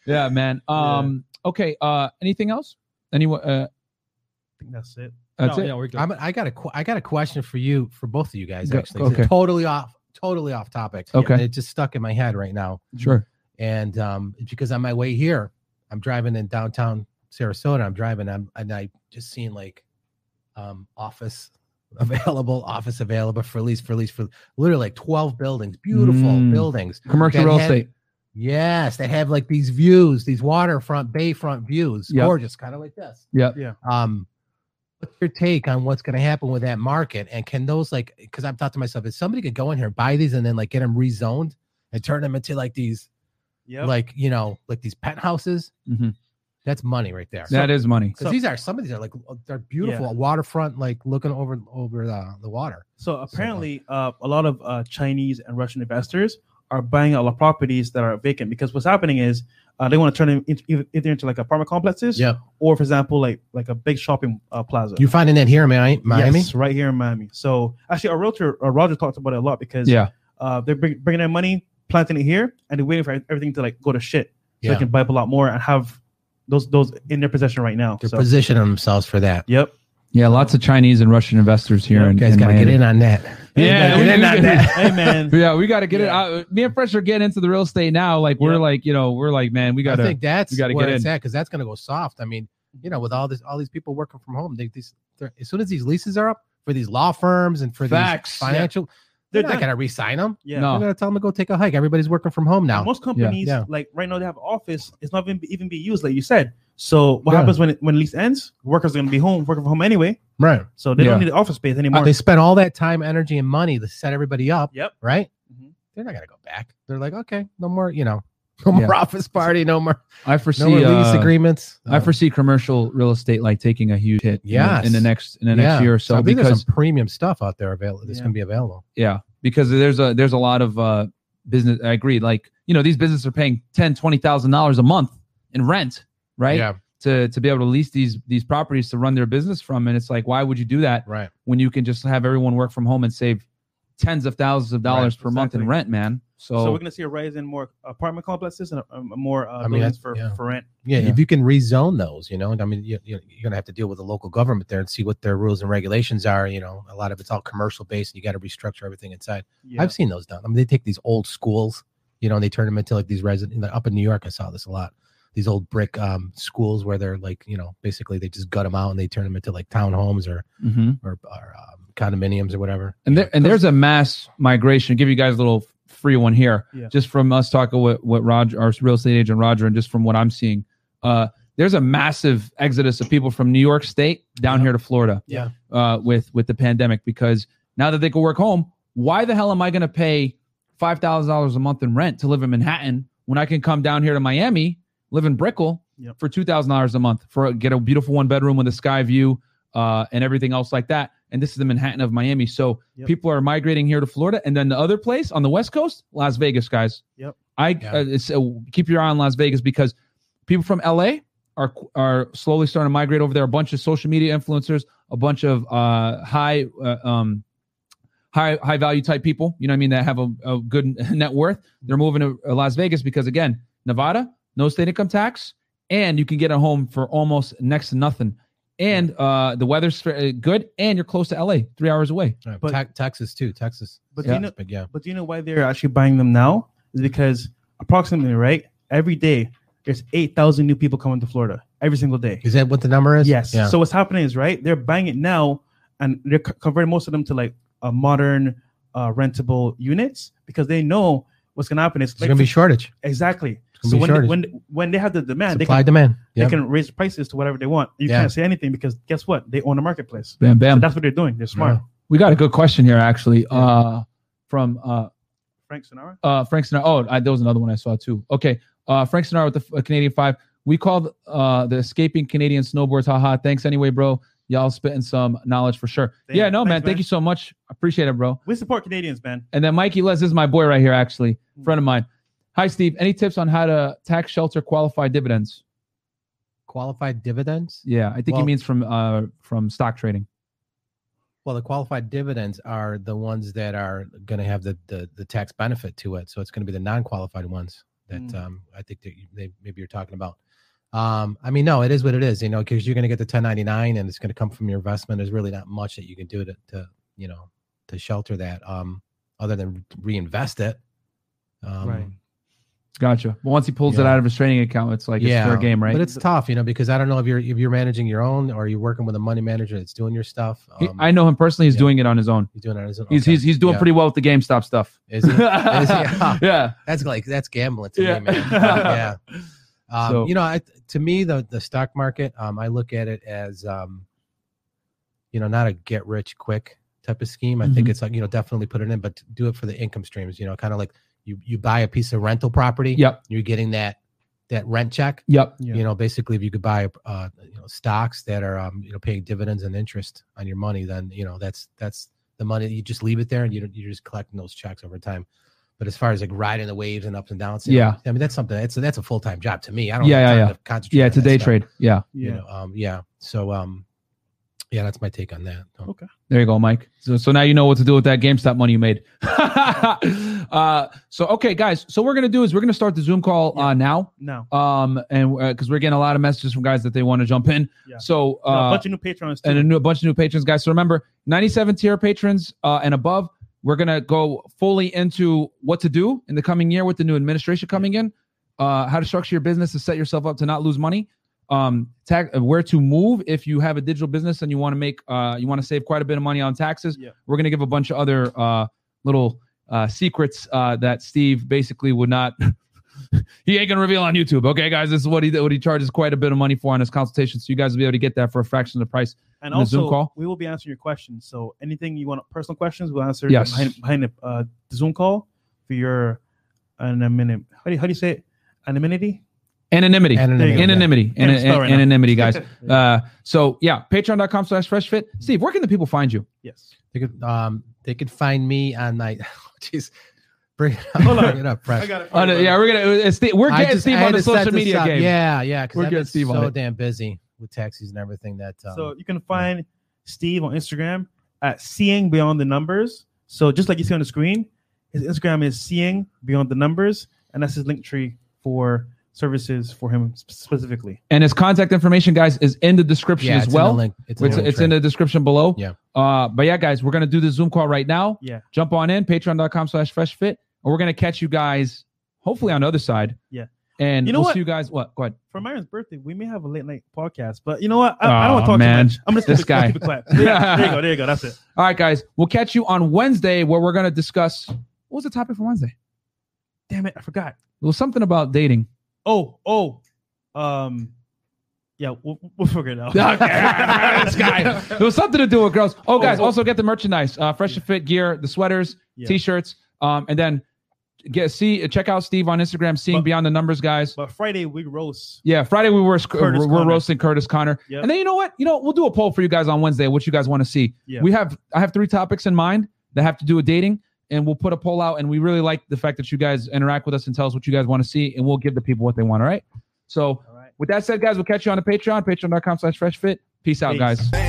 Yeah, man. Um, okay. Uh, anything else? Anyone? Uh, I think that's it. that's no, it. Yeah, we're good. I'm, I got a qu- I got a question for you for both of you guys. Go- Actually, It's okay. totally off totally off topic. Okay. And it just stuck in my head right now. Sure. and um because on my way here i'm driving in downtown sarasota i'm driving I'm, and i just seen like um office available office available for lease for lease for literally like 12 buildings beautiful Mm. buildings Commercial that real had- estate. Yes they have like these views these waterfront bayfront views Yep. gorgeous kind of like this Yeah, Yeah. um what's your take on what's going to happen with that market and can those like because i've thought to myself if somebody could go in here buy these and then like get them rezoned and turn them into like these Yep. like you know like these penthouses Mhm. that's money right there That is money. because So- these are some of these are like they're beautiful waterfront like looking over over the, the water So apparently, uh, a lot of uh, Chinese and Russian investors are buying a lot of properties that are vacant because what's happening is uh, they want to turn them into, either- into like apartment complexes, yeah or for example, like like a big shopping uh, plaza. you're finding that here in miami Yes, right here in Miami. So actually, our realtor uh, Roger talked about it a lot because Yeah. uh, they're bring, bringing their money, planting it here, and they're waiting for everything to like go to shit so Yeah. they can buy up a lot more and have those those in their possession right now. they're So, positioning themselves for that yep. Yeah, lots of Chinese and Russian investors here. Yeah, in, you guys got to get in on that Yeah, You we- get in on that hey man, Yeah, we got to get Yeah. it. Uh, me and Fresh are getting into the real estate now. Like we're Yeah. like, you know, we're like, man, we got to. I to. think that's we gotta where get it's in. at because that's going to go soft. I mean, you know, with all this, all these people working from home, they these they're- as soon as these leases are up for these law firms and for Facts. these financial, They're they're not done. going to re-sign them. yeah. No. They're going to tell them to go take a hike. Everybody's working from home now. Most companies, Yeah. like right now, they have office. It's not even even be used, like you said. So what Yeah. happens when it, when lease ends? Workers are gonna be home, working from home anyway. Right. So they Yeah. don't need the office space anymore. They spent all that time, energy, and money to set everybody up. Yep. Right. Mhm. They're not going to go back. They're like, okay, no more, you know, no more Yeah. office party, no more, I foresee. no more lease uh, agreements. I Uh, foresee commercial real estate like taking a huge hit. in. In the, next in the next yeah. year or so, I think there's because some premium stuff out there available. That's Yeah. going to be available. yeah, because there's a there's a lot of uh business. I agree. Like you know, these businesses are paying ten twenty thousand dollars a month in rent, right? Yeah. To to be able to lease these these properties to run their business from, and it's like, why would you do that Right. when you can just have everyone work from home and save tens of thousands of dollars per month in rent, man? So, so, we're gonna see a rise in more apartment complexes and more uh, I mean, buildings for, yeah. for rent. Yeah, Yeah. if you can rezone those, you know, I mean, you, you, you're going to have to deal with the local government there and see what their rules and regulations are. You know, a lot of it's all commercial based. And you got to restructure everything inside. Yeah. I've seen those done. I mean, they take these old schools, you know, and they turn them into like these resident. Up in New York, I saw this a lot. These old brick um, schools where they're like you know basically they just gut them out and they turn them into like townhomes or hmm or, or um, condominiums or whatever. And there, and there's a mass migration. Give you guys a little free one here, Yeah. just from us talking with what Roger, our real estate agent Roger, and just from what I'm seeing. Uh, there's a massive exodus of people from New York State down Yeah. here to Florida. Yeah. Uh, with with the pandemic, because now that they can work home, why the hell am I going to pay five thousand dollars a month in rent to live in Manhattan when I can come down here to Miami, live in Brickell Yep. for two thousand dollars a month for get a beautiful one bedroom with a sky view uh, and everything else like that. And this is the Manhattan of Miami. So Yep. people are migrating here to Florida, and then the other place on the West Coast, Las Vegas, guys. Yep. I Yeah. uh, it's, uh, keep your eye on Las Vegas because people from LA are are slowly starting to migrate over there. A bunch of social media influencers, a bunch of uh, high uh, um, high high value type people. You know what I mean? That have a, a good net worth. They're moving to uh, Las Vegas because again, Nevada, no state income tax, and you can get a home for almost next to nothing. And uh, the weather's good, and you're close to LA, three hours away. Uh, But- Te- Texas too. Texas. But Yeah. do you know, But yeah. but do you know why they're actually buying them now? Is because approximately right every day there's eight thousand new people coming to Florida every single day. Is that what the number is? Yes. Yeah. So what's happening is right they're buying it now, and they're co- converting most of them to like a modern uh, rentable units because they know what's gonna happen. It's There's like gonna be shortage. exactly. Gonna So when they, when when they have the demand, they Supply can, demand. they can raise prices to whatever they want. You Yeah. can't say anything because guess what? They own the marketplace. Bam, So bam. that's what they're doing. They're smart. Yeah. we got a good question here, actually, uh, from uh, Frank Sinara. uh, Frank Sinara. Oh, I, there was another one I saw too. Okay, uh, Frank Sinara with the uh, Canadian Five. We called uh, the escaping Canadian snowboards. Haha. Thanks anyway, bro. Y'all spitting some knowledge for sure. Damn. yeah, no, man. Thanks, Thank man. you so much. Appreciate it, bro. We support Canadians, man. And then Mikey Les is my boy right here, actually, friend of mine. Hi, Steve. Any tips on how to tax shelter qualified dividends? Qualified dividends. Yeah, I think he means from uh from stock trading. Well, the qualified dividends are the ones that are going to have the, the the tax benefit to it. So it's going to be the non-qualified ones that Mm. um, I think that you, they, maybe you're talking about. Um, I mean, no, it is what it is, you know, because you're going to get the 1099 and it's going to come from your investment. There's really not much that you can do to, to you know, to shelter that, um, other than reinvest it. Um, Right. Gotcha. But once he pulls it out of his trading account, it's like it's fair game, right? But it's tough, you know, because I don't know if you're if you're managing your own or you're working with a money manager that's doing your stuff. He- Um, I know him personally. He's yeah. doing it on his own. he's doing it on his own. He's Okay. he's he's doing Yeah. pretty well with the GameStop stuff. Is he? Is he? Yeah. yeah. That's like that's gambling to Yeah. me, man. yeah. Um, So- you know, I, to me, the the stock market, um, I look at it as, um, you know, not a get rich quick type of scheme. I think Mhm. it's like you know, definitely put it in, but do it for the income streams. You know, kind of like you you buy a piece of rental property. Yep. You're getting that that rent check. Yep. Yeah. You know, basically, if you could buy uh, you know stocks that are um, you know paying dividends and interest on your money, then you know that's that's the money you just leave it there and you don't- you're just collecting those checks over time. But as far as like riding the waves and ups and downs, you know, Yeah. I mean that's something that's that's a full time job to me. I don't Yeah, have yeah, yeah. to concentrate. Yeah. It's a day stuff, trade. Yeah. You Yeah. know, um, yeah. So um, yeah, that's my take on that. So- Okay. There you go, Mike. So so now you know what to do with that GameStop money you made. uh, so okay, guys. So what we're gonna do is we're gonna start the Zoom call uh, now. No. Um, and because we're getting a lot of messages from guys that they want to jump in. Yeah. So No, a uh, bunch of new patrons too. and a, new, a bunch of new patrons, guys. So remember, 97 tier patrons uh, and above, we're gonna go fully into what to do in the coming year with the new administration coming in, uh, how to structure your business to set yourself up to not lose money, um, uh, where to move if you have a digital business and you want to make, uh, you want to save quite a bit of money on taxes. Yeah. We're gonna give a bunch of other uh, little uh, secrets uh, that Steve basically would not. he ain't gonna reveal on YouTube. Okay, guys, this is what he what he charges quite a bit of money for on his consultation. So you guys will be able to get that for a fraction of the price. and also, call? we will be answering your questions. So anything you want, personal questions, we'll answer Yes. behind, behind the, uh, the Zoom call for your anonymity. How do you, how do you say it? Anonymity. Anonymity. Anonymity, yeah. Anonymity. Can't An- right anonymity, guys. uh, so yeah, patreon.com slash fresh fit. Steve, where can the people find you? Yes. They could um they could find me on my jeez. Bring it up. Hold on. Bring it up, fresh. got it. Oh, no, yeah, we're gonna it's Steve, we're getting just- Steve on the social media game. Yeah, yeah. Because We're I've getting been Steve on so it. damn busy with taxis and everything that. Um, So you can find Steve on Instagram at seeing beyond the numbers. So just like you see on the screen, his Instagram is seeing beyond the numbers, and that's his link tree for services for him specifically. And his contact information, guys, is in the description yeah, as it's in the well. link. It's, It's, in the it's in the description below. Yeah. Uh, but yeah, guys, we're gonna do the Zoom call right now. Yeah. Jump on in, patreon.com slash fresh fit. And we're gonna catch you guys hopefully on the other side. Yeah. And You know we'll what? see you guys. What? Go ahead. For Myron's birthday, we may have a late night podcast. But you know what? I, I don't want to talk man. too much. I'm gonna This keep it, guy. keep it quiet. Yeah, there you go. There you go. That's it. All right, guys. We'll catch you on Wednesday where we're gonna discuss. What was the topic for Wednesday? Damn it, I forgot. It was something about dating. Oh, oh, um, yeah, we'll, we'll figure it out. this guy. It was something to do with girls. Oh, guys, Oh, oh. also get the merchandise, uh, fresh to fit gear, the sweaters, Yeah. t-shirts, um, and then get see check out Steve on Instagram, seeing But- beyond the numbers, guys. But Friday we roast. Yeah, Friday we were Curtis we're, roasting Kurtis Conner, Yep. and then you know what? You know we'll do a poll for you guys on Wednesday. What you guys want to see? Yeah. We have I have three topics in mind that have to do with dating, and we'll put a poll out. And we really like the fact that you guys interact with us and tell us what you guys want to see, and we'll give the people what they want. All right. So All right. with that said, guys, we'll catch you on the Patreon, patreon.com/slash freshfit. Peace out, Peace. guys.